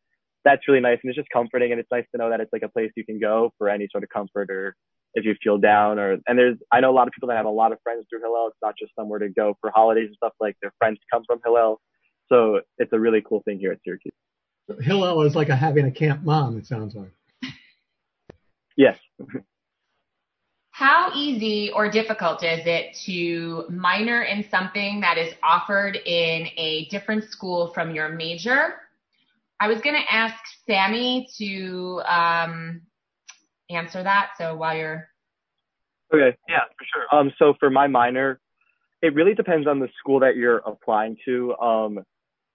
that's really nice, and it's just comforting, and it's nice to know that it's like a place you can go for any sort of comfort or if you feel down or and there's I know a lot of people that have a lot of friends through Hillel. It's not just somewhere to go for holidays and stuff like their friends come from Hillel. So it's a really cool thing here at Syracuse. Hillel is like a having a camp mom, it sounds like. Yes. *laughs* How easy or difficult is it to minor in something that is offered in a different school from your major? I was going to ask Sammy to um, answer that. So while you're. Okay, yeah, for sure. Um, so for my minor, it really depends on the school that you're applying to. Um,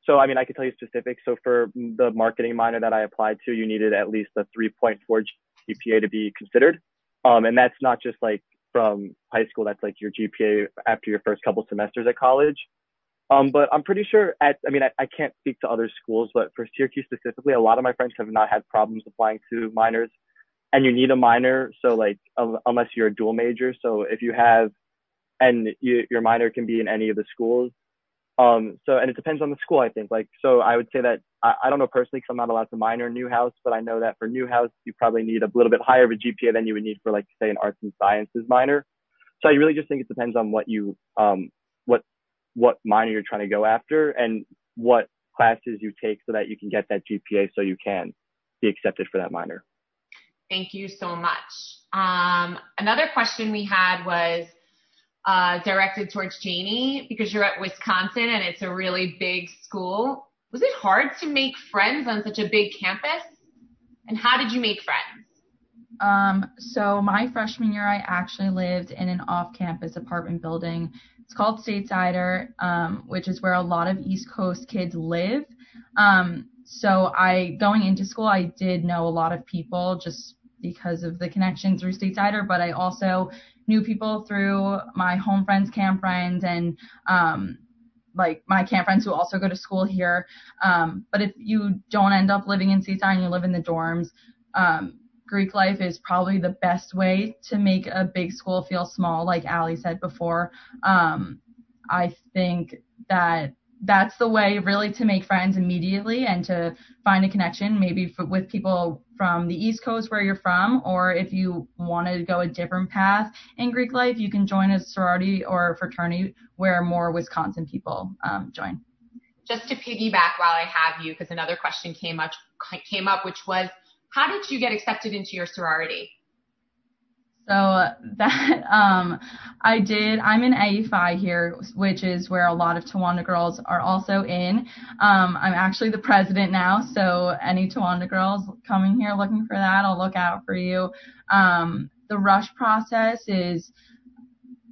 so I mean, I could tell you specifics. So for the marketing minor that I applied to, you needed at least a 3.4 GPA to be considered. Um, and that's not just like from high school. That's like your GPA after your first couple semesters at college. Um, but I'm pretty sure at, I mean, I, I can't speak to other schools, but for Syracuse specifically, a lot of my friends have not had problems applying to minors and you need a minor. So like, um, unless you're a dual major. So if you have, and you, your minor can be in any of the schools, um, so, and it depends on the school, I think. Like, so I would say that I, I don't know personally because I'm not allowed to minor in Newhouse, but I know that for Newhouse, you probably need a little bit higher of a GPA than you would need for, like, say, an arts and sciences minor. So I really just think it depends on what you, um, what, what minor you're trying to go after and what classes you take so that you can get that GPA so you can be accepted for that minor. Thank you so much. Um, another question we had was, uh, directed towards Janie because you're at Wisconsin and it's a really big school. Was it hard to make friends on such a big campus? And how did you make friends? Um, so my freshman year, I actually lived in an off-campus apartment building. It's called Statesider, um, which is where a lot of East Coast kids live. Um, so I going into school, I did know a lot of people just because of the connection through Statesider, but I also knew people through my home friends, camp friends, and um, like my camp friends who also go to school here. Um, but if you don't end up living in Stateside and you live in the dorms, um, Greek life is probably the best way to make a big school feel small, like Allie said before. Um, I think that that's the way really to make friends immediately and to find a connection maybe for, with people from the east coast where you're from or if you want to go a different path in greek life you can join a sorority or a fraternity where more wisconsin people um, join just to piggyback while i have you because another question came up came up which was how did you get accepted into your sorority so *laughs* that um, I did. I'm in AE here, which is where a lot of Towanda girls are also in. Um, I'm actually the president now, so any Towanda girls coming here looking for that, I'll look out for you. Um, the rush process is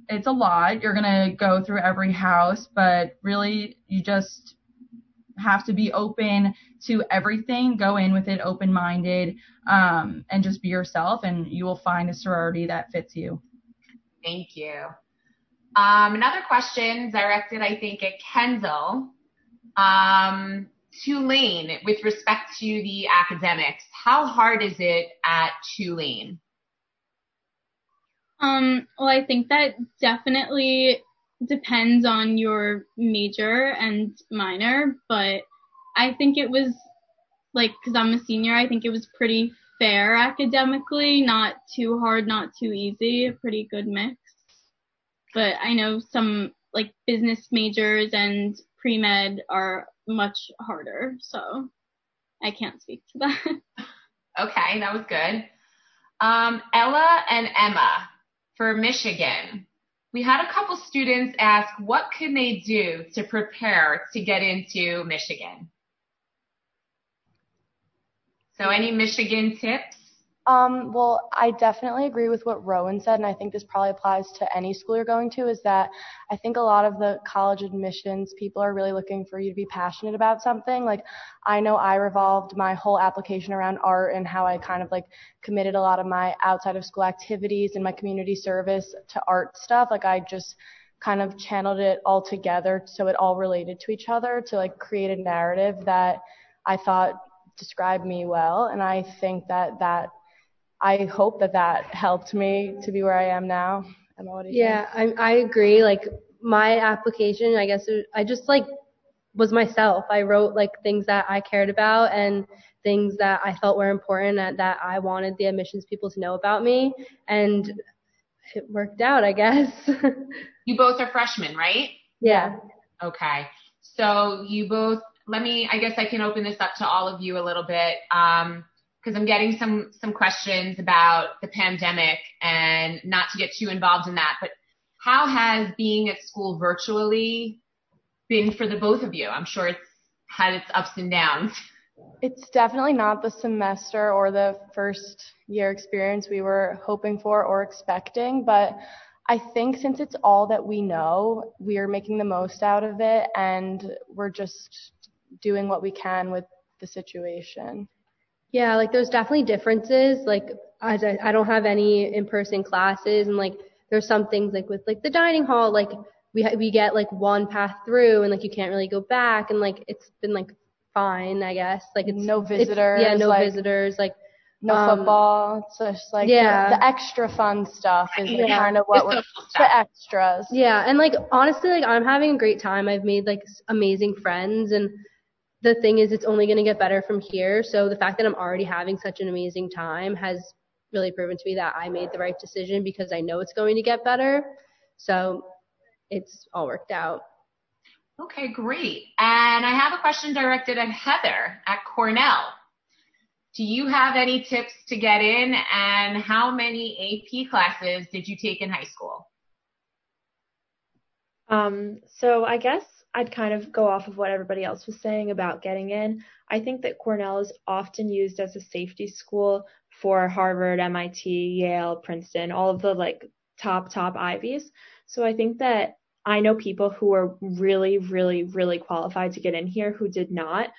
it's a lot. You're gonna go through every house, but really you just have to be open to everything. Go in with it open minded um, and just be yourself, and you will find a sorority that fits you. Thank you. Um, another question directed, I think, at Kendall. Um, Tulane, with respect to the academics, how hard is it at Tulane? Um, well, I think that definitely depends on your major and minor, but I think it was like, cause I'm a senior, I think it was pretty fair academically, not too hard, not too easy, a pretty good mix. But I know some like business majors and pre-med are much harder, so I can't speak to that. *laughs* okay, that was good. Um, Ella and Emma for Michigan we had a couple students ask what can they do to prepare to get into Michigan. So any Michigan tips? Um, well, I definitely agree with what Rowan said, and I think this probably applies to any school you're going to, is that I think a lot of the college admissions people are really looking for you to be passionate about something. Like, I know I revolved my whole application around art and how I kind of like committed a lot of my outside of school activities and my community service to art stuff. Like, I just kind of channeled it all together so it all related to each other to like create a narrative that I thought described me well. And I think that that I hope that that helped me to be where I am now. Emma, what do you yeah, think? I, I agree. Like my application, I guess it, I just like was myself. I wrote like things that I cared about and things that I felt were important and that I wanted the admissions people to know about me. And it worked out, I guess. *laughs* you both are freshmen, right? Yeah. Okay. So you both, let me, I guess I can open this up to all of you a little bit. Um, because I'm getting some some questions about the pandemic and not to get too involved in that, but how has being at school virtually been for the both of you? I'm sure it's had its ups and downs. It's definitely not the semester or the first year experience we were hoping for or expecting, but I think since it's all that we know, we are making the most out of it and we're just doing what we can with the situation. Yeah, like there's definitely differences. Like I, I don't have any in-person classes, and like there's some things like with like the dining hall, like we ha- we get like one path through, and like you can't really go back, and like it's been like fine, I guess. Like it's no visitors. It's, yeah, no like, visitors. Like no um, football. It's just like yeah. the, the extra fun stuff is yeah. kind of what we're *laughs* the extras. Yeah, and like honestly, like I'm having a great time. I've made like amazing friends, and the thing is it's only going to get better from here. So the fact that I'm already having such an amazing time has really proven to me that I made the right decision because I know it's going to get better. So it's all worked out. Okay, great. And I have a question directed at Heather at Cornell. Do you have any tips to get in and how many AP classes did you take in high school? Um, so I guess I'd kind of go off of what everybody else was saying about getting in. I think that Cornell is often used as a safety school for Harvard, MIT, Yale, Princeton, all of the like top, top Ivies. So I think that I know people who are really, really, really qualified to get in here who did not.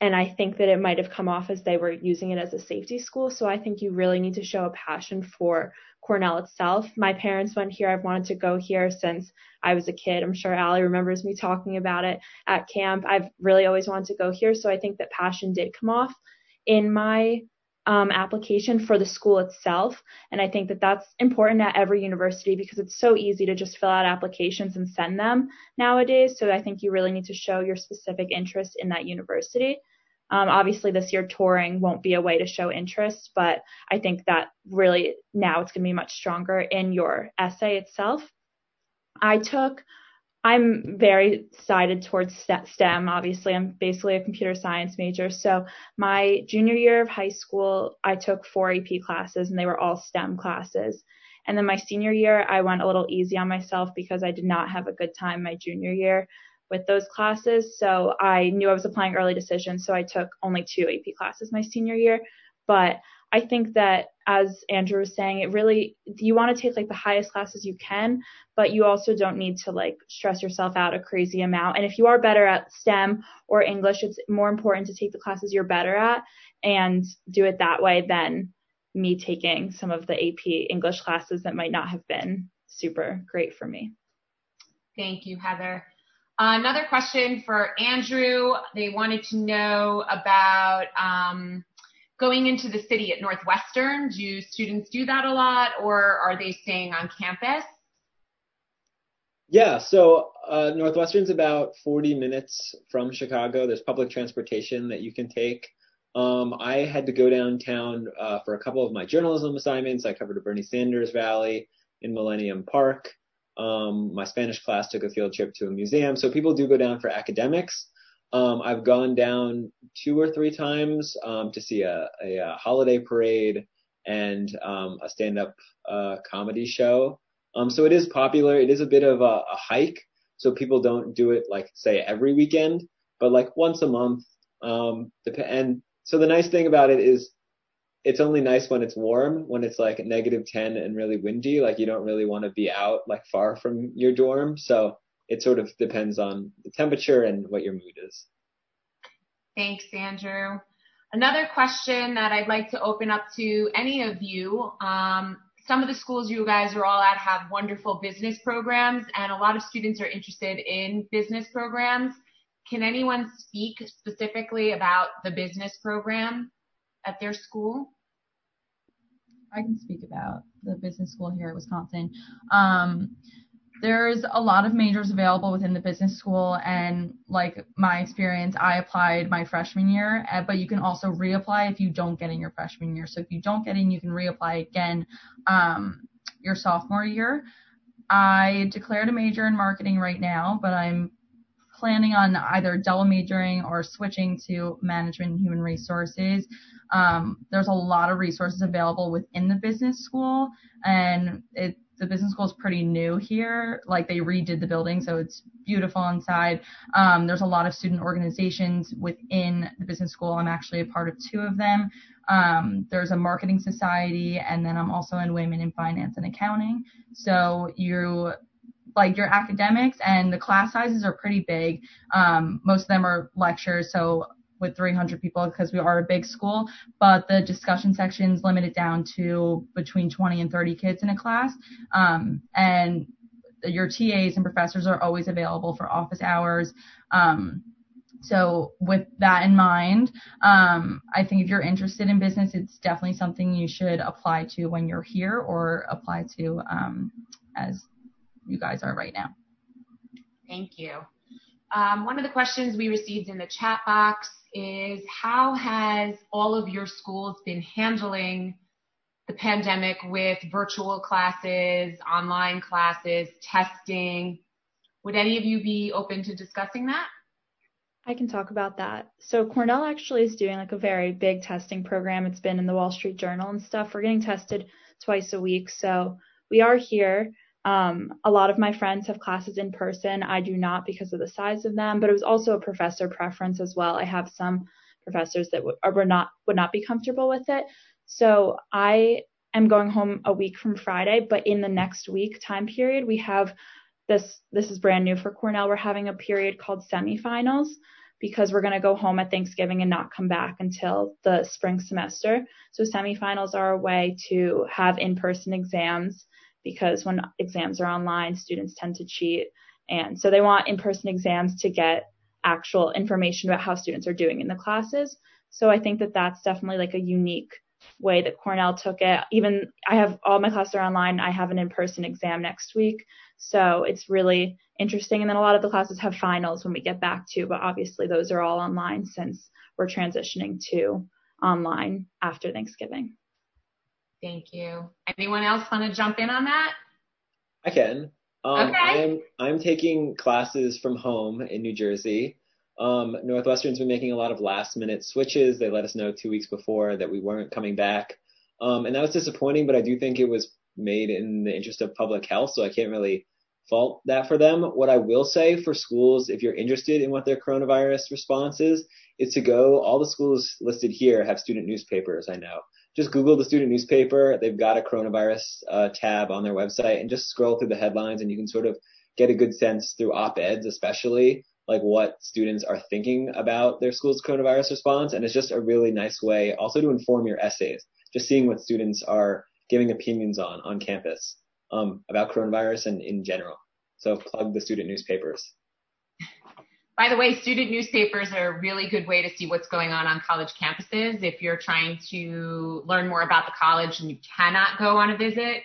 and I think that it might have come off as they were using it as a safety school. So I think you really need to show a passion for Cornell itself. My parents went here. I've wanted to go here since I was a kid. I'm sure Allie remembers me talking about it at camp. I've really always wanted to go here. So I think that passion did come off in my um, application for the school itself. And I think that that's important at every university because it's so easy to just fill out applications and send them nowadays. So I think you really need to show your specific interest in that university. Um, obviously, this year touring won't be a way to show interest, but I think that really now it's going to be much stronger in your essay itself. I took I'm very sided towards STEM. Obviously, I'm basically a computer science major. So my junior year of high school, I took four AP classes and they were all STEM classes. And then my senior year, I went a little easy on myself because I did not have a good time my junior year with those classes. So I knew I was applying early decision. So I took only two AP classes my senior year. But I think that as Andrew was saying, it really you want to take like the highest classes you can, but you also don't need to like stress yourself out a crazy amount. And if you are better at STEM or English, it's more important to take the classes you're better at and do it that way than me taking some of the AP English classes that might not have been super great for me. Thank you, Heather. Another question for Andrew. They wanted to know about um, going into the city at Northwestern, do students do that a lot or are they staying on campus? Yeah, so uh, Northwestern's about 40 minutes from Chicago. There's public transportation that you can take. Um, I had to go downtown uh, for a couple of my journalism assignments. I covered a Bernie Sanders rally in Millennium Park. Um, my Spanish class took a field trip to a museum. So people do go down for academics. Um, I've gone down two or three times um, to see a, a, a, holiday parade and um, a stand-up uh, comedy show. Um, so it is popular. It is a bit of a, a, hike, so people don't do it like say every weekend, but like once a month. Um, and so the nice thing about it is it's only nice when it's warm. When it's like negative 10 and really windy, like you don't really want to be out like far from your dorm. So it sort of depends on the temperature and what your mood is. Thanks, Andrew. Another question that I'd like to open up to any of you. Um, some of the schools you guys are all at have wonderful business programs, and a lot of students are interested in business programs. Can anyone speak specifically about the business program at their school? I can speak about the business school here at Wisconsin. Um, there's a lot of majors available within the business school and like my experience i applied my freshman year eh, but you can also reapply if you don't get in your freshman year so if you don't get in you can reapply again um, your sophomore year i declared a major in marketing right now but i'm planning on either double majoring or switching to management and human resources um, there's a lot of resources available within the business school and it the business school is pretty new here. Like they redid the building, so it's beautiful inside. Um, there's a lot of student organizations within the business school. I'm actually a part of two of them. Um, there's a marketing society, and then I'm also in women in finance and accounting. So you like your academics and the class sizes are pretty big. Um, most of them are lectures, so with 300 people because we are a big school, but the discussion sections limited down to between 20 and 30 kids in a class. Um, and your TAs and professors are always available for office hours. Um, so with that in mind, um, I think if you're interested in business, it's definitely something you should apply to when you're here or apply to um, as you guys are right now. Thank you. Um, one of the questions we received in the chat box is how has all of your schools been handling the pandemic with virtual classes, online classes, testing? Would any of you be open to discussing that? I can talk about that. So Cornell actually is doing like a very big testing program. It's been in the Wall Street Journal and stuff. We're getting tested twice a week. So we are here. Um, a lot of my friends have classes in person. I do not because of the size of them, but it was also a professor preference as well. I have some professors that would or not would not be comfortable with it. So I am going home a week from Friday, but in the next week time period, we have this this is brand new for Cornell. We're having a period called semifinals. because we're going to go home at Thanksgiving and not come back until the spring semester. So semifinals are a way to have in-person exams because when exams are online, students tend to cheat. And so they want in-person exams to get actual information about how students are doing in the classes. So I think that that's definitely like a unique way that Cornell took it. Even I have all my classes are online. I have an in-person exam next week. So it's really interesting. And then a lot of the classes have finals when we get back to, but obviously those are all online since we're transitioning to online after Thanksgiving. Thank you. Anyone else want to jump in on that? I can. Um, okay. I'm I'm taking classes from home in New Jersey. Um, Northwestern's been making a lot of last minute switches. They let us know two weeks before that we weren't coming back. Um, and that was disappointing, but I do think it was made in the interest of public health, so I can't really fault that for them. What I will say for schools, if you're interested in what their coronavirus response is, is to go, all the schools listed here have student newspapers, I know. Just Google the student newspaper. They've got a coronavirus uh, tab on their website and just scroll through the headlines and you can sort of get a good sense through op-eds, especially like what students are thinking about their school's coronavirus response. And it's just a really nice way also to inform your essays, just seeing what students are giving opinions on on campus um, about coronavirus and in general. So plug the student newspapers. By the way, student newspapers are a really good way to see what's going on on college campuses. If you're trying to learn more about the college and you cannot go on a visit,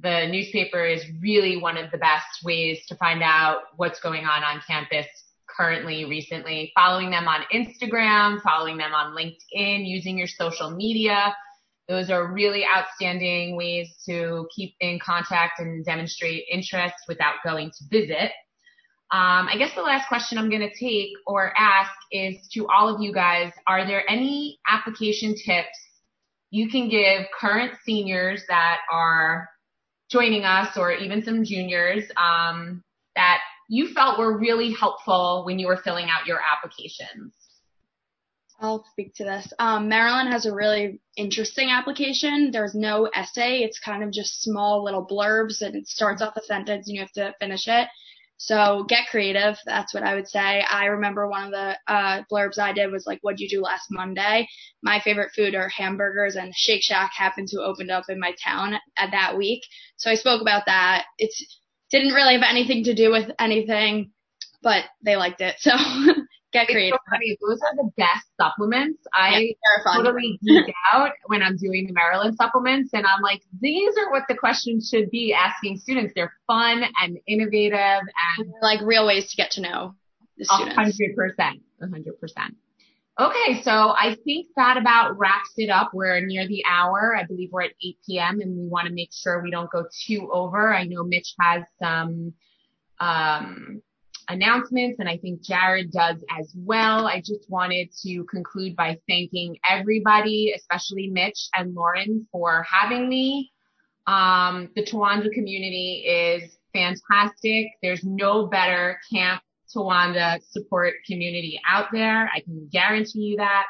the newspaper is really one of the best ways to find out what's going on on campus currently, recently. Following them on Instagram, following them on LinkedIn, using your social media. Those are really outstanding ways to keep in contact and demonstrate interest without going to visit. Um, I guess the last question I'm going to take or ask is to all of you guys, are there any application tips you can give current seniors that are joining us or even some juniors um, that you felt were really helpful when you were filling out your applications? I'll speak to this. Um, Maryland has a really interesting application. There's no essay. It's kind of just small little blurbs and it starts off a sentence and you have to finish it. So get creative. That's what I would say. I remember one of the uh, blurbs I did was like, "What'd you do last Monday?" My favorite food are hamburgers, and Shake Shack happened to opened up in my town at that week. So I spoke about that. It didn't really have anything to do with anything, but they liked it. So *laughs* get creative. So Those are the best supplements. I yeah, totally geek out when I'm doing the Maryland supplements and I'm like, these are what the questions should be asking students. They're fun and innovative and like real ways to get to know the students. hundred percent. Hundred percent. Okay, so I think that about wraps it up. We're near the hour. I believe we're at 8 p.m. and we want to make sure we don't go too over. I know Mitch has some um, announcements and I think Jared does as well. I just wanted to conclude by thanking everybody, especially Mitch and Lauren for having me. Um, the Towanda community is fantastic. There's no better Camp Towanda support community out there. I can guarantee you that.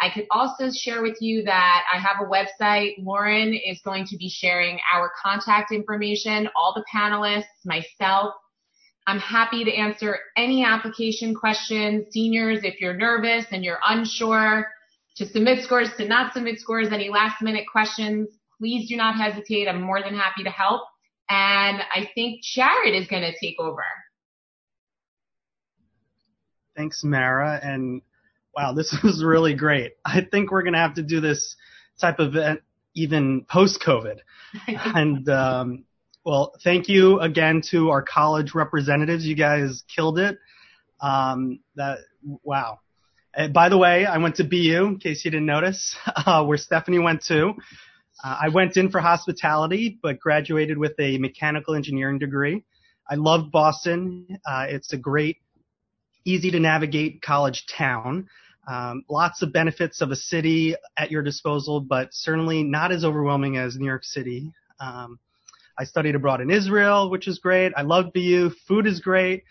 I could also share with you that I have a website. Lauren is going to be sharing our contact information, all the panelists, myself, I'm happy to answer any application questions. Seniors, if you're nervous and you're unsure to submit scores, to not submit scores, any last minute questions, please do not hesitate. I'm more than happy to help. And I think Jared is going to take over. Thanks, Mara. And wow, this *laughs* was really great. I think we're going to have to do this type of event even post COVID. *laughs* and um, well, thank you again to our college representatives. You guys killed it. Um, that wow. Uh, by the way, I went to BU, in case you didn't notice, *laughs* uh, where Stephanie went to. Uh, I went in for hospitality, but graduated with a mechanical engineering degree. I loved Boston. Uh, it's a great, easy to navigate college town. Um, lots of benefits of a city at your disposal, but certainly not as overwhelming as New York City. Um, I studied abroad in Israel, which is great. I love BU. Food is great.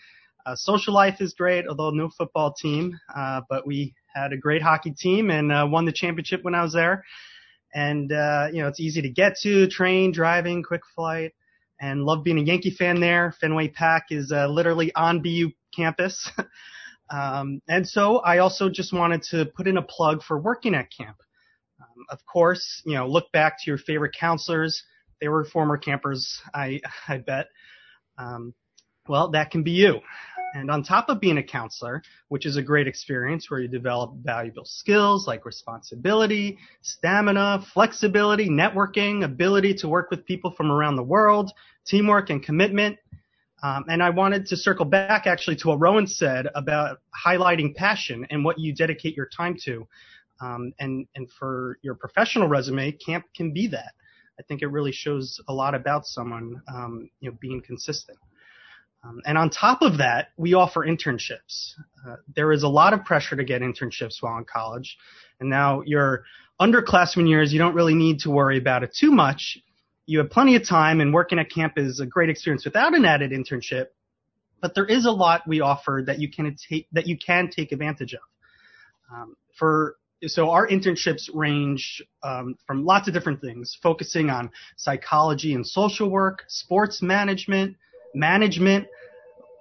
Uh, social life is great, although no football team. Uh, but we had a great hockey team and uh, won the championship when I was there. And uh, you know, it's easy to get to, train, driving, quick flight, and love being a Yankee fan there. Fenway Park is uh, literally on BU campus. *laughs* Um, and so I also just wanted to put in a plug for working at camp. Um, of course, you know, look back to your favorite counselors. They were former campers, I, I bet. Um, well, that can be you. And on top of being a counselor, which is a great experience where you develop valuable skills like responsibility, stamina, flexibility, networking, ability to work with people from around the world, teamwork and commitment. Um, and I wanted to circle back actually to what Rowan said about highlighting passion and what you dedicate your time to. Um, and, and for your professional resume, camp can be that. I think it really shows a lot about someone, um, you know, being consistent. Um, and on top of that, we offer internships. Uh, there is a lot of pressure to get internships while in college. And now your underclassmen years, you don't really need to worry about it too much. You have plenty of time and working at camp is a great experience without an added internship. But there is a lot we offer that you can take, that you can take advantage of. Um, for so our internships range um, from lots of different things, focusing on psychology and social work, sports management, management,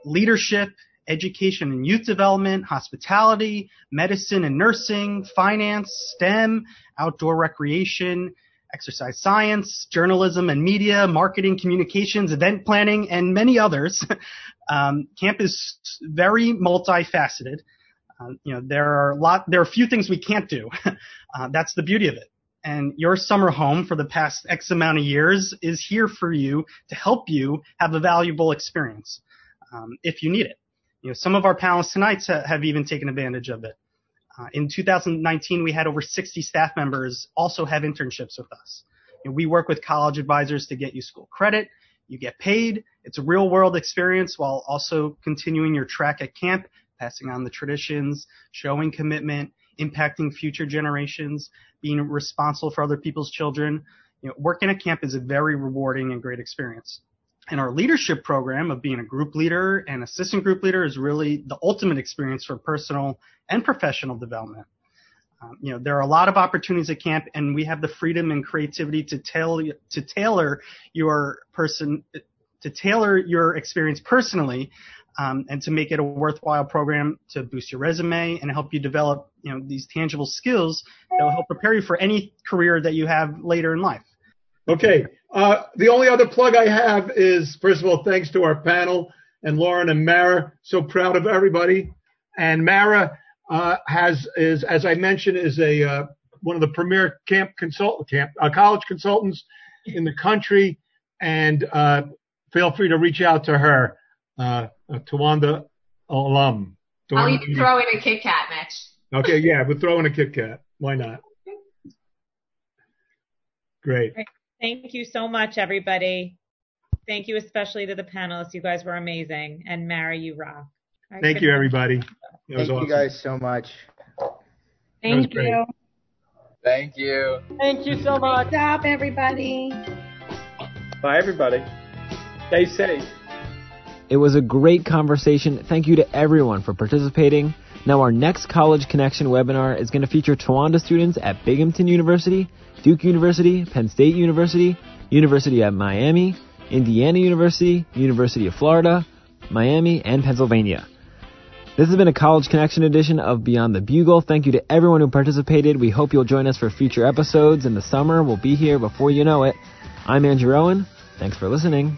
leadership, education and youth development, hospitality, medicine and nursing, finance, STEM, outdoor recreation, exercise science, journalism and media, marketing, communications, event planning, and many others. *laughs* um, camp is very multifaceted. Uh, you know, there are a lot, there are few things we can't do. *laughs* uh, that's the beauty of it and your summer home for the past X amount of years is here for you to help you have a valuable experience um, if you need it. You know, some of our panelists tonight have even taken advantage of it. Uh, in 2019, we had over 60 staff members also have internships with us. You know, we work with college advisors to get you school credit. You get paid. It's a real world experience while also continuing your track at camp, passing on the traditions, showing commitment, impacting future generations, being responsible for other people's children. You know, working at camp is a very rewarding and great experience. And our leadership program of being a group leader and assistant group leader is really the ultimate experience for personal and professional development. Um, you know, there are a lot of opportunities at camp, and we have the freedom and creativity to tailor to tailor your person to tailor your experience personally um, and to make it a worthwhile program to boost your resume and help you develop, you know, these tangible skills that will help prepare you for any career that you have later in life. Okay. Uh, the only other plug I have is, first of all, thanks to our panel and Lauren and Mara. So proud of everybody. And Mara uh, has is, as I mentioned, is a uh, one of the premier camp consult camp uh, college consultants in the country. And uh, feel free to reach out to her uh, Towanda alum. I'll even throw in a Kit Kat, Mitch. Okay, yeah, we'll throw in a Kit Kat. Why not? Great. Thank you so much, everybody. Thank you especially to the panelists. You guys were amazing. And Mara, you rock. Right, Thank you, everybody. Thank awesome. you guys so much. Thank you. Thank you. Thank you so much. Good job, everybody. Bye, everybody. Stay safe. It was a great conversation. Thank you to everyone for participating. Now our next College Connection webinar is going to feature Towanda students at Binghamton University, Duke University, Penn State University, University of Miami, Indiana University, University of Florida, Miami, and Pennsylvania. This has been a College Connection edition of Beyond the Bugle. Thank you to everyone who participated. We hope you'll join us for future episodes in the summer. We'll be here before you know it. I'm Andrew Owen. Thanks for listening.